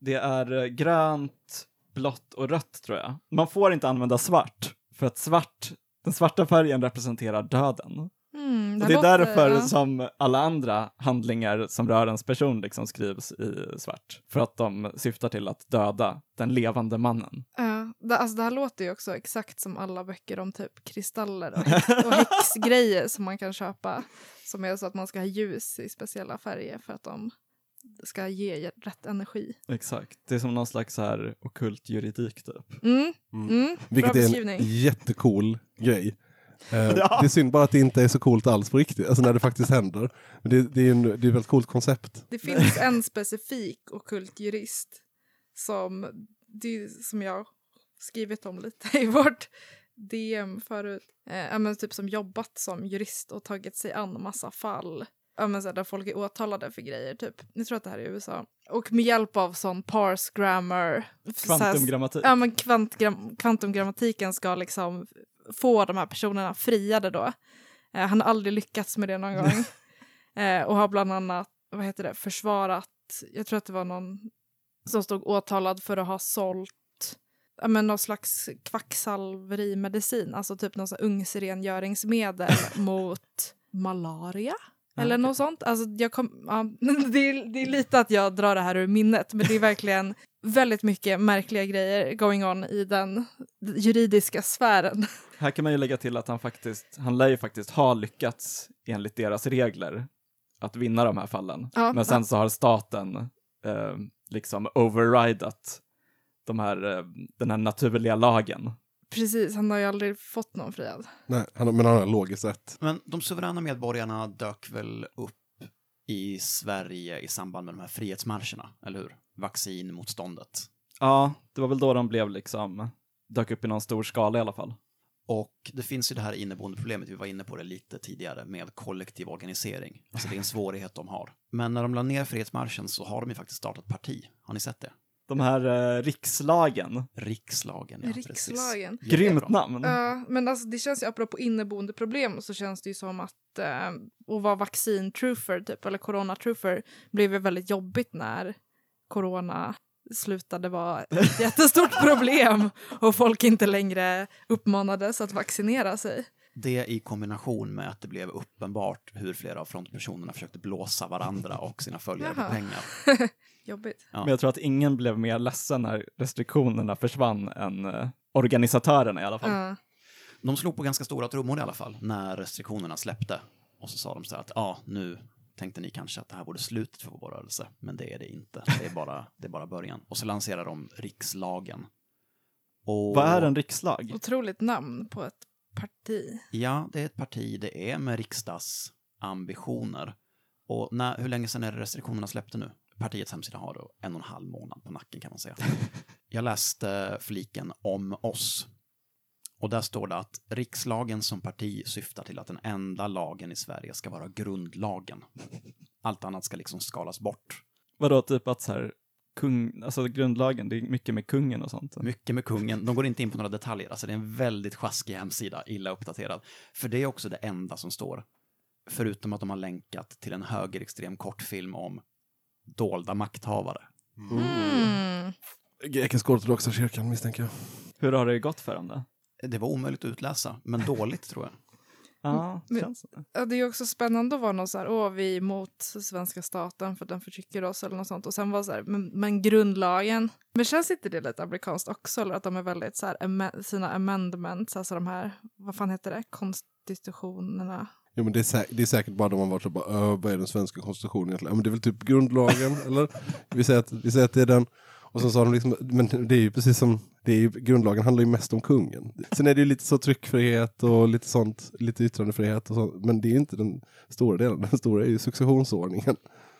Det är eh, grönt, blått och rött tror jag. Man får inte använda svart, för att svart, den svarta färgen representerar döden. Mm, Och det är låter- därför ja. som alla andra handlingar som rör ens person liksom skrivs i svart. För att de syftar till att döda den levande mannen. Ja, det, alltså det här låter ju också exakt som alla böcker om typ kristaller och, häx, och häxgrejer som man kan köpa. Som är så att man ska ha ljus i speciella färger för att de ska ge rätt energi. Exakt. Det är som någon slags så här okult juridik typ. Mm, Mm. mm, Vilket bra är en jättecool grej. Eh, Ja. Det är synd bara att det inte är så coolt alls på riktigt, alltså när det faktiskt händer. Men det, det är ju en, det är ett väldigt coolt koncept. Det finns en specifik ockult jurist som, det, som jag skrivit om lite i vårt DM förut. Eh, men typ som jobbat som jurist och tagit sig an massa fall. Ja, men så där folk är åtalade för grejer, typ. Jag tror att det här är i USA. Och med hjälp av sån parse grammar. så här- Kvantumgrammatik. Ja, men kvantgram, kvantumgrammatiken ska liksom få de här personerna friade då. Eh, han har aldrig lyckats med det någon gång. eh, och har bland annat, vad heter det, försvarat, jag tror att det var någon som stod åtalad för att ha sålt ja, men någon slags kvacksalverimedicin, alltså typ någon sån ugnsrengöringsmedel mot malaria. Eller något sånt. Alltså jag kom, ja, det, är, det är lite att jag drar det här ur minnet, men det är verkligen väldigt mycket märkliga grejer going on i den juridiska sfären. Här kan man ju lägga till att han faktiskt, han lär ju faktiskt ha lyckats enligt deras regler att vinna de här fallen. Ja, Men sen så har staten eh, liksom overridat de här, eh, den här naturliga lagen. Precis, han har ju aldrig fått någon friad. Nej, han, men han har logiskt rätt. Men de suveräna medborgarna dök väl upp i Sverige i samband med de här frihetsmarscherna, eller hur? Vaccinmotståndet. Ja, det var väl då de blev liksom, dök upp i någon stor skala i alla fall. Och det finns ju det här inneboende problemet, vi var inne på det lite tidigare, med kollektiv organisering. Alltså det är en svårighet de har. Men när de la ner Frihetsmarschen så har de ju faktiskt startat parti. Har ni sett det? De här eh, rikslagen, Rikslagen, ja precis. Rikslagen. grymt Jättebra. namn. Ja, men alltså det känns ju, apropå inneboende problem, så känns det ju som att eh, att vara vaccin-truther, typ, eller corona-truther, blev ju väldigt jobbigt när corona slutade vara ett jättestort problem och folk inte längre uppmanades att vaccinera sig. Det i kombination med att det blev uppenbart hur flera av frontpersonerna försökte blåsa varandra och sina följare på pengar. Jobbigt. Ja. Men jag tror att ingen blev mer ledsen när restriktionerna försvann än eh, organisatörerna i alla fall. Ja. De slog på ganska stora trummor i alla fall när restriktionerna släppte. Och så sa de så här att ja, nu tänkte ni kanske att det här vore slutet för vår rörelse, men det är det inte. Det är bara, det är bara början. Och så lanserar de rikslagen. Och, Vad är en rikslag? Otroligt namn på ett parti. Ja, det är ett parti det är med riksdagsambitioner. Och när, hur länge sedan är det restriktionerna släppte nu? Partiets hemsida har då en och en halv månad på nacken kan man säga. Jag läste fliken om oss. Och där står det att rikslagen som parti syftar till att den enda lagen i Sverige ska vara grundlagen. Allt annat ska liksom skalas bort. Vadå, typ att så här, kung, alltså grundlagen, det är mycket med kungen och sånt. Mycket med kungen. De går inte in på några detaljer. Alltså det är en väldigt sjaskig hemsida, illa uppdaterad. För det är också det enda som står. Förutom att de har länkat till en högerextrem kortfilm om dolda makthavare. Mm. Grekiska ortodoxa kyrkan misstänker jag. Hur har det gått för dem då? Det var omöjligt att utläsa, men dåligt tror jag. Ja, Men- känns det. Ja, det är också spännande att vara någon så här, åh, vi är emot svenska staten för att den förtrycker oss eller något sånt. Och sen var så här, men, men grundlagen. Men känns inte det lite amerikanskt också? Eller att de är väldigt så här, sina amendments, alltså de här, vad fan heter det? Konst, konstitutionerna. Jo, men det, är det är säkert bara de har varit så bara, "Ö, vad är den svenska konstitutionen egentligen? Ja, men det är väl typ grundlagen, eller? Vi säger, att, vi säger att det är den. Och sen sa de liksom, men det är ju precis som, det är ju, grundlagen handlar ju mest om kungen. Sen är det ju lite så tryckfrihet och lite sånt, lite yttrandefrihet och sånt, men det är ju inte den stora delen. Den stora är ju successionsordningen.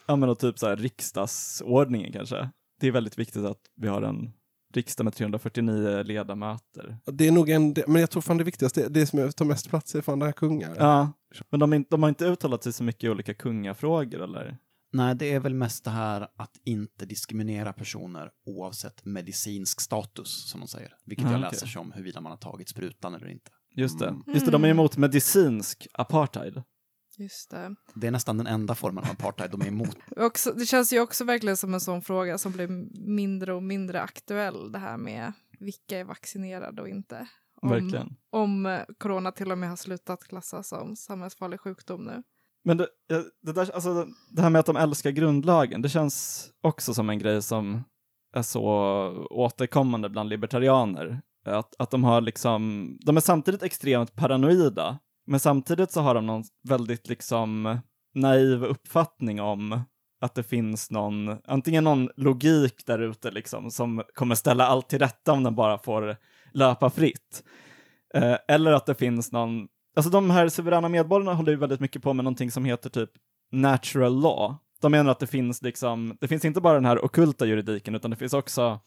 Ja men och typ så här riksdagsordningen kanske. Det är väldigt viktigt att vi har en riksdag med 349 ledamöter. Det är nog en, men jag tror fan det viktigaste, det som tar mest plats är fan det här kungar. Ja, men de, de har inte uttalat sig så mycket i olika kungafrågor eller? Nej, det är väl mest det här att inte diskriminera personer oavsett medicinsk status, som de säger. Vilket Ah, jag läser som huruvida man har tagit sprutan eller inte. Just det. Mm. Just det, de är emot medicinsk apartheid. Just det. Det är nästan den enda formen av apartheid de är emot. Också, det känns ju också verkligen som en sån fråga som blir mindre och mindre aktuell. Det här med vilka är vaccinerade och inte. Om, Verkligen. om eh, corona till och med har slutat klassas som samhällsfarlig sjukdom nu. Men det, det, där, alltså, det här med att de älskar grundlagen, det känns också som en grej som är så återkommande bland libertarianer. Att, att de har liksom, de är samtidigt extremt paranoida, men samtidigt så har de någon väldigt liksom naiv uppfattning om att det finns någon, antingen någon logik där ute liksom som kommer ställa allt till rätta om den bara får löpa fritt. Eh, eller att det finns någon Alltså de här suveräna medborgarna håller ju väldigt mycket på med någonting som heter typ natural law. De menar att det finns liksom, det finns inte bara den här ockulta juridiken utan det finns också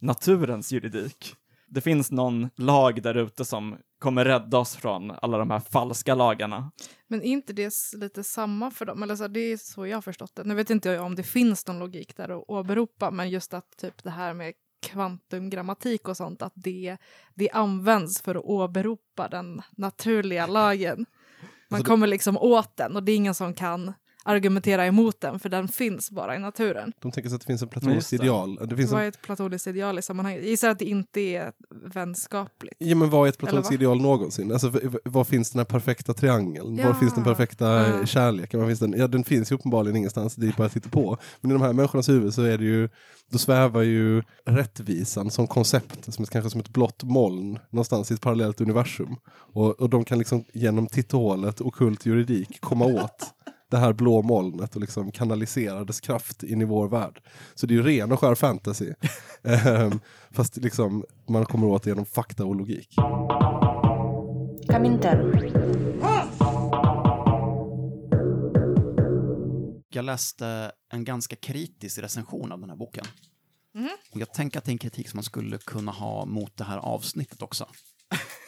naturens juridik. Det finns någon lag där ute som kommer rädda oss från alla de här falska lagarna. Men är inte det lite samma för dem? Eller så, det är så jag har förstått det. Nu vet inte jag om det finns någon logik där att åberopa, men just att typ det här med kvantumgrammatik och sånt, att det, det används för att åberopa den naturliga lagen. Man Alltså kommer liksom åt den och det är ingen som kan argumentera emot den, för den finns bara i naturen. De tänker sig att det finns en Ja, just platonisk det. ideal. Det finns Vad en, är ett platoniskt ideal i sammanhanget? Jag gissar att det inte är vänskapligt. ja, men vad är ett platoniskt ideal någonsin? Alltså, var finns den här perfekta triangeln? Var Ja. finns den perfekta Ja. eh, kärleken? Var finns den? Ja, den finns ju uppenbarligen ingenstans, det är bara att titta på. Men i de här människornas huvud så är det ju, då svävar ju rättvisan som koncept, som ett, kanske som ett blått moln någonstans i ett parallellt universum. Och, och de kan liksom genom titthålet ockult juridik komma åt det här blå molnet och liksom kanalisera dess kraft in i vår värld. Så det är ju ren och skär fantasy. Ehm, Fast liksom man kommer åt det genom fakta och logik. Jag läste en ganska kritisk recension av den här boken. Mhm. Och jag tänker att det är en kritik som man skulle kunna ha mot det här avsnittet också.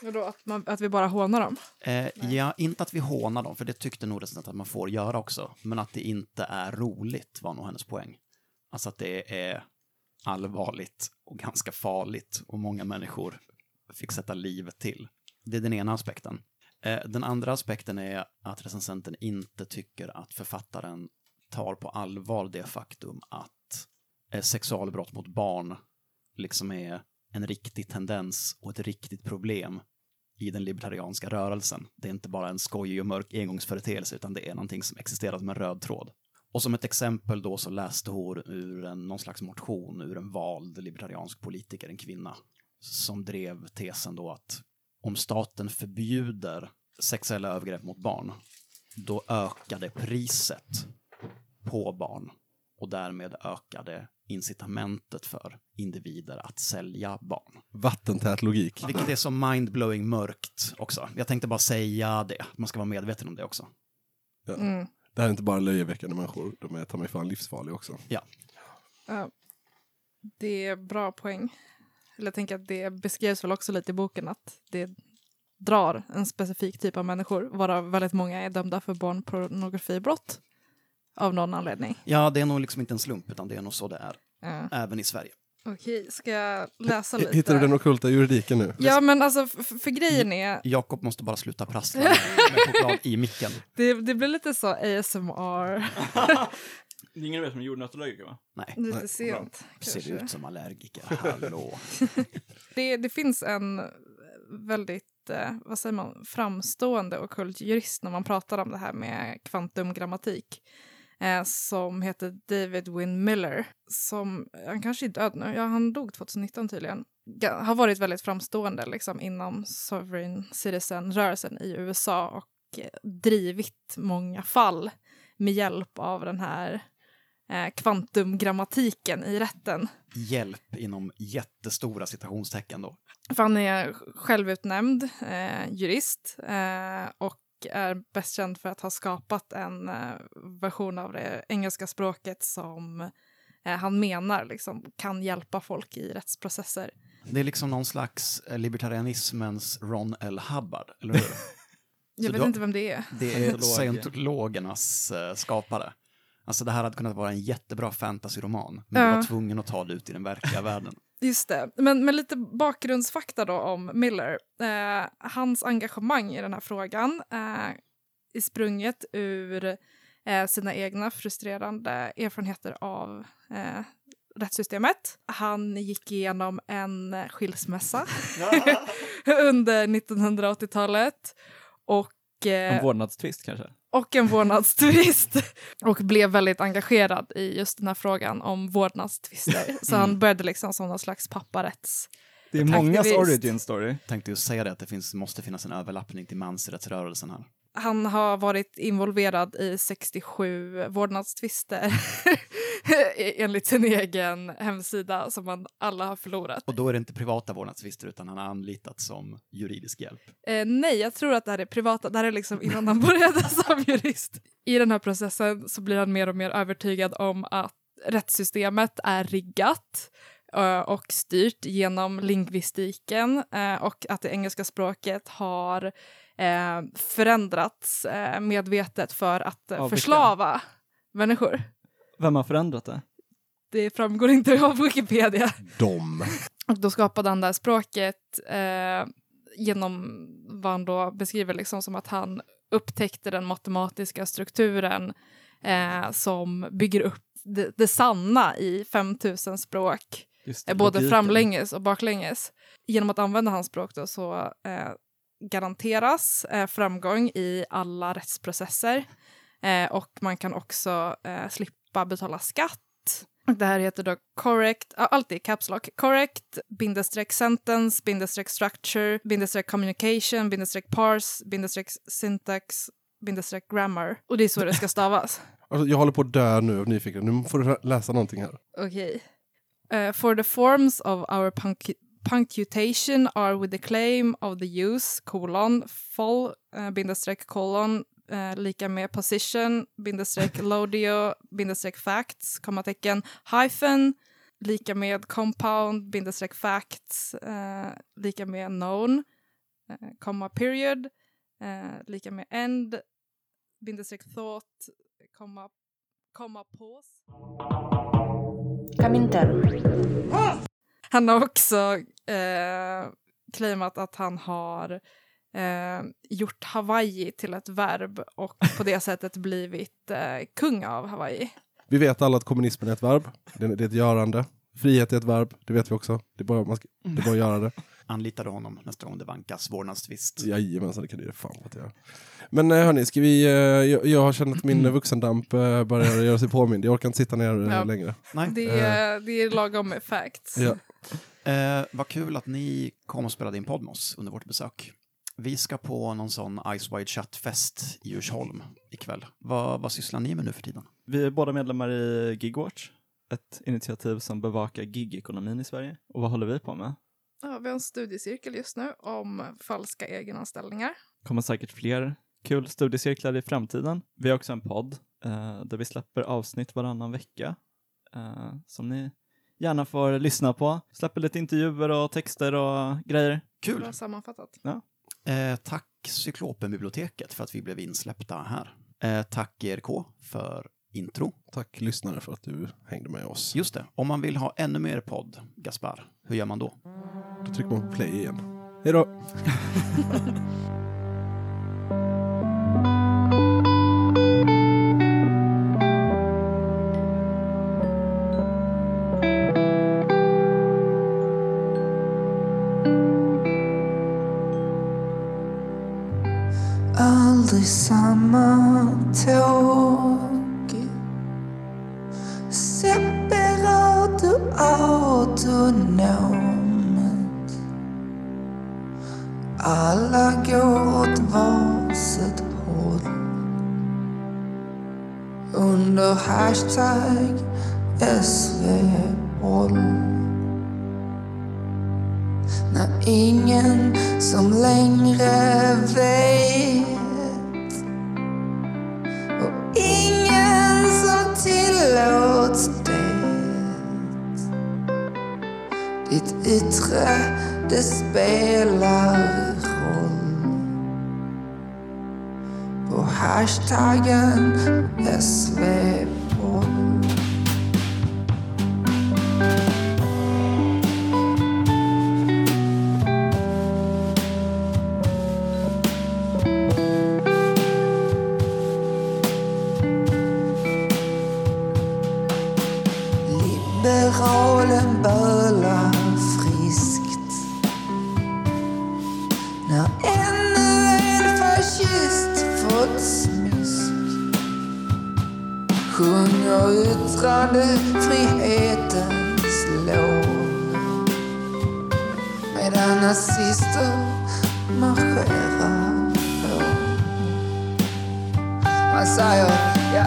Vadå, att, man, att vi bara hånar dem? Eh, ja, inte att vi hånar dem, för det tyckte nog att man får göra också. Men att det inte är roligt var nog hennes poäng. Alltså att det är allvarligt och ganska farligt och många människor fick sätta livet till. Det är den ena aspekten. Eh, den andra aspekten är att recensenten inte tycker att författaren tar på allvar det faktum att eh, sexualbrott mot barn liksom är en riktig tendens och ett riktigt problem i den libertarianska rörelsen. Det är inte bara en skojig och mörk engångsföreteelse, utan det är någonting som existerar som en röd tråd. Och som ett exempel då så läste hon ur en, någon slags motion ur en vald libertariansk politiker, en kvinna, som drev tesen då att om staten förbjuder sexuella övergrepp mot barn, då ökar det priset på barn och därmed ökar det incitamentet för individer att sälja barn. Vattentät logik. Vilket är så mindblowing mörkt också. Jag tänkte bara säga det. Man ska vara medveten om det också. Mm. Det här är inte bara löjeväckande människor, de är ta mig fan livsfarliga också. Ja. Det är bra poäng. Eller jag tänker att det beskrevs väl också lite i boken att det drar en specifik typ av människor, varav väldigt många är dömda för barnpornografibrott av någon anledning. Ja, det är nog liksom inte en slump, utan det är nog så det är. Ja. Även i Sverige. Okej, ska jag läsa lite? Hittar du den ockulta juridiken nu? Ja, men alltså f- f- för grejen är, Jakob måste bara sluta prassla med, choklad i micken. det, det blir lite så ASMR, Det är ingen mer som jordnötsallergiker va? Nej, lite sent. ser kanske. ut som allergiker. Hallå. Det, det finns en väldigt, eh, vad säger man, framstående ockult jurist när man pratar om det här med kvantumgrammatik. Eh, som heter David Wynne Miller. Som, han kanske är död nu, ja han dog 2019 tydligen. ga- har varit väldigt framstående liksom, inom sovereign citizen-rörelsen i USA och eh, drivit många fall med hjälp av den här eh, kvantumgrammatiken i rätten. Hjälp inom jättestora citationstecken då. För han är självutnämnd eh, jurist eh, och är bäst känd för att ha skapat en eh, version av det engelska språket som eh, han menar liksom, kan hjälpa folk i rättsprocesser. Det är liksom någon slags eh, libertarianismens Ron L. Hubbard, eller hur? Jag Så vet du- inte vem det är. Det är Scientolog. scientologernas skapare. Alltså det här hade kunnat vara en jättebra fantasyroman, men Ja. du var tvungen att ta det ut i den verkliga världen. Just det. Men, men lite bakgrundsfakta då om Miller. Eh, hans engagemang i den här frågan eh, är sprunget ur eh, sina egna frustrerande erfarenheter av eh, rättssystemet. Han gick igenom en skilsmässa under 1980-talet och eh, En vårdnadstvist kanske? Och en vårdnadstvist och blev väldigt engagerad i just den här frågan om vårdnadstvister. Så han började liksom som någon slags papparätts... Det är mångas origin story. Tänkte just säga det, att det finns, måste finnas en överlappning till mansrättsrörelsen här. Han har varit involverad i 67 vårdnadstvister enligt sin egen hemsida som man alla har förlorat. Och då är det inte privata vårdnadstvister, utan han har anlitats som juridisk hjälp. Eh, nej, jag tror att det här är privata. Det här är liksom innan han började som jurist. I den här processen så blir han mer och mer övertygad om att rättssystemet är riggat eh, och styrt genom lingvistiken eh, och att det engelska språket har eh, förändrats medvetet för att förslava människor. Vem har förändrat det? Det framgår inte av Wikipedia. Dom. Och då skapade han det här språket eh, genom vad han då beskriver liksom som att han upptäckte den matematiska strukturen eh, som bygger upp det, det sanna i 5000 språk, Just eh, det, både logiken. framlänges och baklänges. Genom att använda hans språk då så eh, garanteras eh, framgång i alla rättsprocesser eh, och man kan också eh, slippa betala skatt. Det här heter då correct, allt i caps lock, correct, bindestreck sentence, bindestreck structure, bindestreck communication, bindestreck parse, bindestreck syntax, bindestreck grammar. Och det är så det ska stavas. Alltså, jag håller på att dö nu av nyfikenhet. Nu får du läsa någonting här. Okej. Eh, for the forms of our punc- punctuation are with the claim of the use, colon, full, uh, bindestreck colon, eh, lika med position, bindestreck lodio, bindestreck facts, kommatecken, hyphen, lika med compound, bindestreck facts, eh, lika med known, eh, komma period, eh, lika med end, bindestreck thought, komma, komma pause. Han har också eh, claimat att han har eh, gjort Hawaii till ett verb och på det sättet blivit eh, kung av Hawaii. Vi vet alla att kommunismen är ett verb. Det är det är ett görande. Frihet är ett verb. Det vet vi också. Det är bara, man ska, det är bara att göra det. Anlitade honom nästa gång det vankas vårdnadstvist. Jajamensan, det kan du ge fan att göra. Men eh, hörni, ska vi... eh, Jag, jag har känt att min vuxendamp eh, börjar göra sig påmind. Jag orkar inte sitta ner Ja. längre. Nej. Det är, det är lagom facts. Ja. Eh, vad kul att ni kom och spelade in podd med oss under vårt besök. Vi ska på någon sån Ice Wide Shut-fest i Djursholm ikväll. Vad, vad sysslar ni med nu för tiden? Vi är båda medlemmar i Gigwatch, ett initiativ som bevakar gigekonomin i Sverige. Och vad håller vi på med? Ja, vi har en studiecirkel just nu om falska egenanställningar. kommer säkert fler kul studiecirklar i framtiden. Vi har också en podd eh, där vi släpper avsnitt varannan vecka eh, som ni gärna får lyssna på. Släpper lite intervjuer och texter och grejer. Kul! Bra sammanfattat. Eh, tack Cyklopenbiblioteket för att vi blev insläppta här. Eh, tack ERK för intro. Tack lyssnare för att du hängde med oss. Just det, om man vill ha ännu mer podd, Gaspar, hur gör man då? Då trycker man på play igen. Hej då! nazister marscherar på. Man säger ja,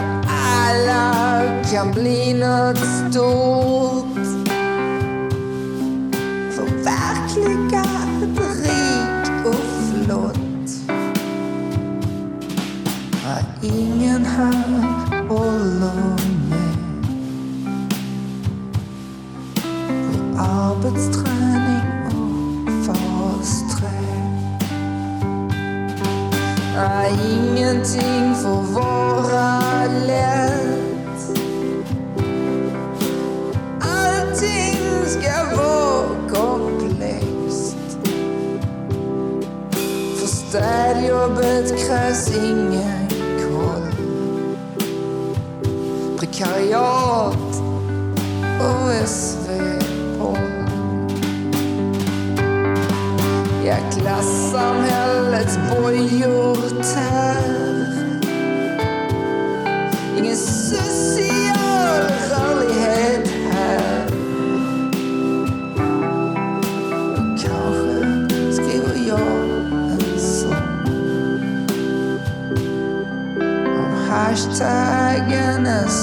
alla kan bli något stort. Förverkligat, rik och flott. Ja, ingen här håller med. På arbetsträning ingenting får vara lätt. Allting ska vara komplext. För städjobbet krävs ingen koll. Prekariat och SV-poll. Ja, klassamhällets bojor tiredness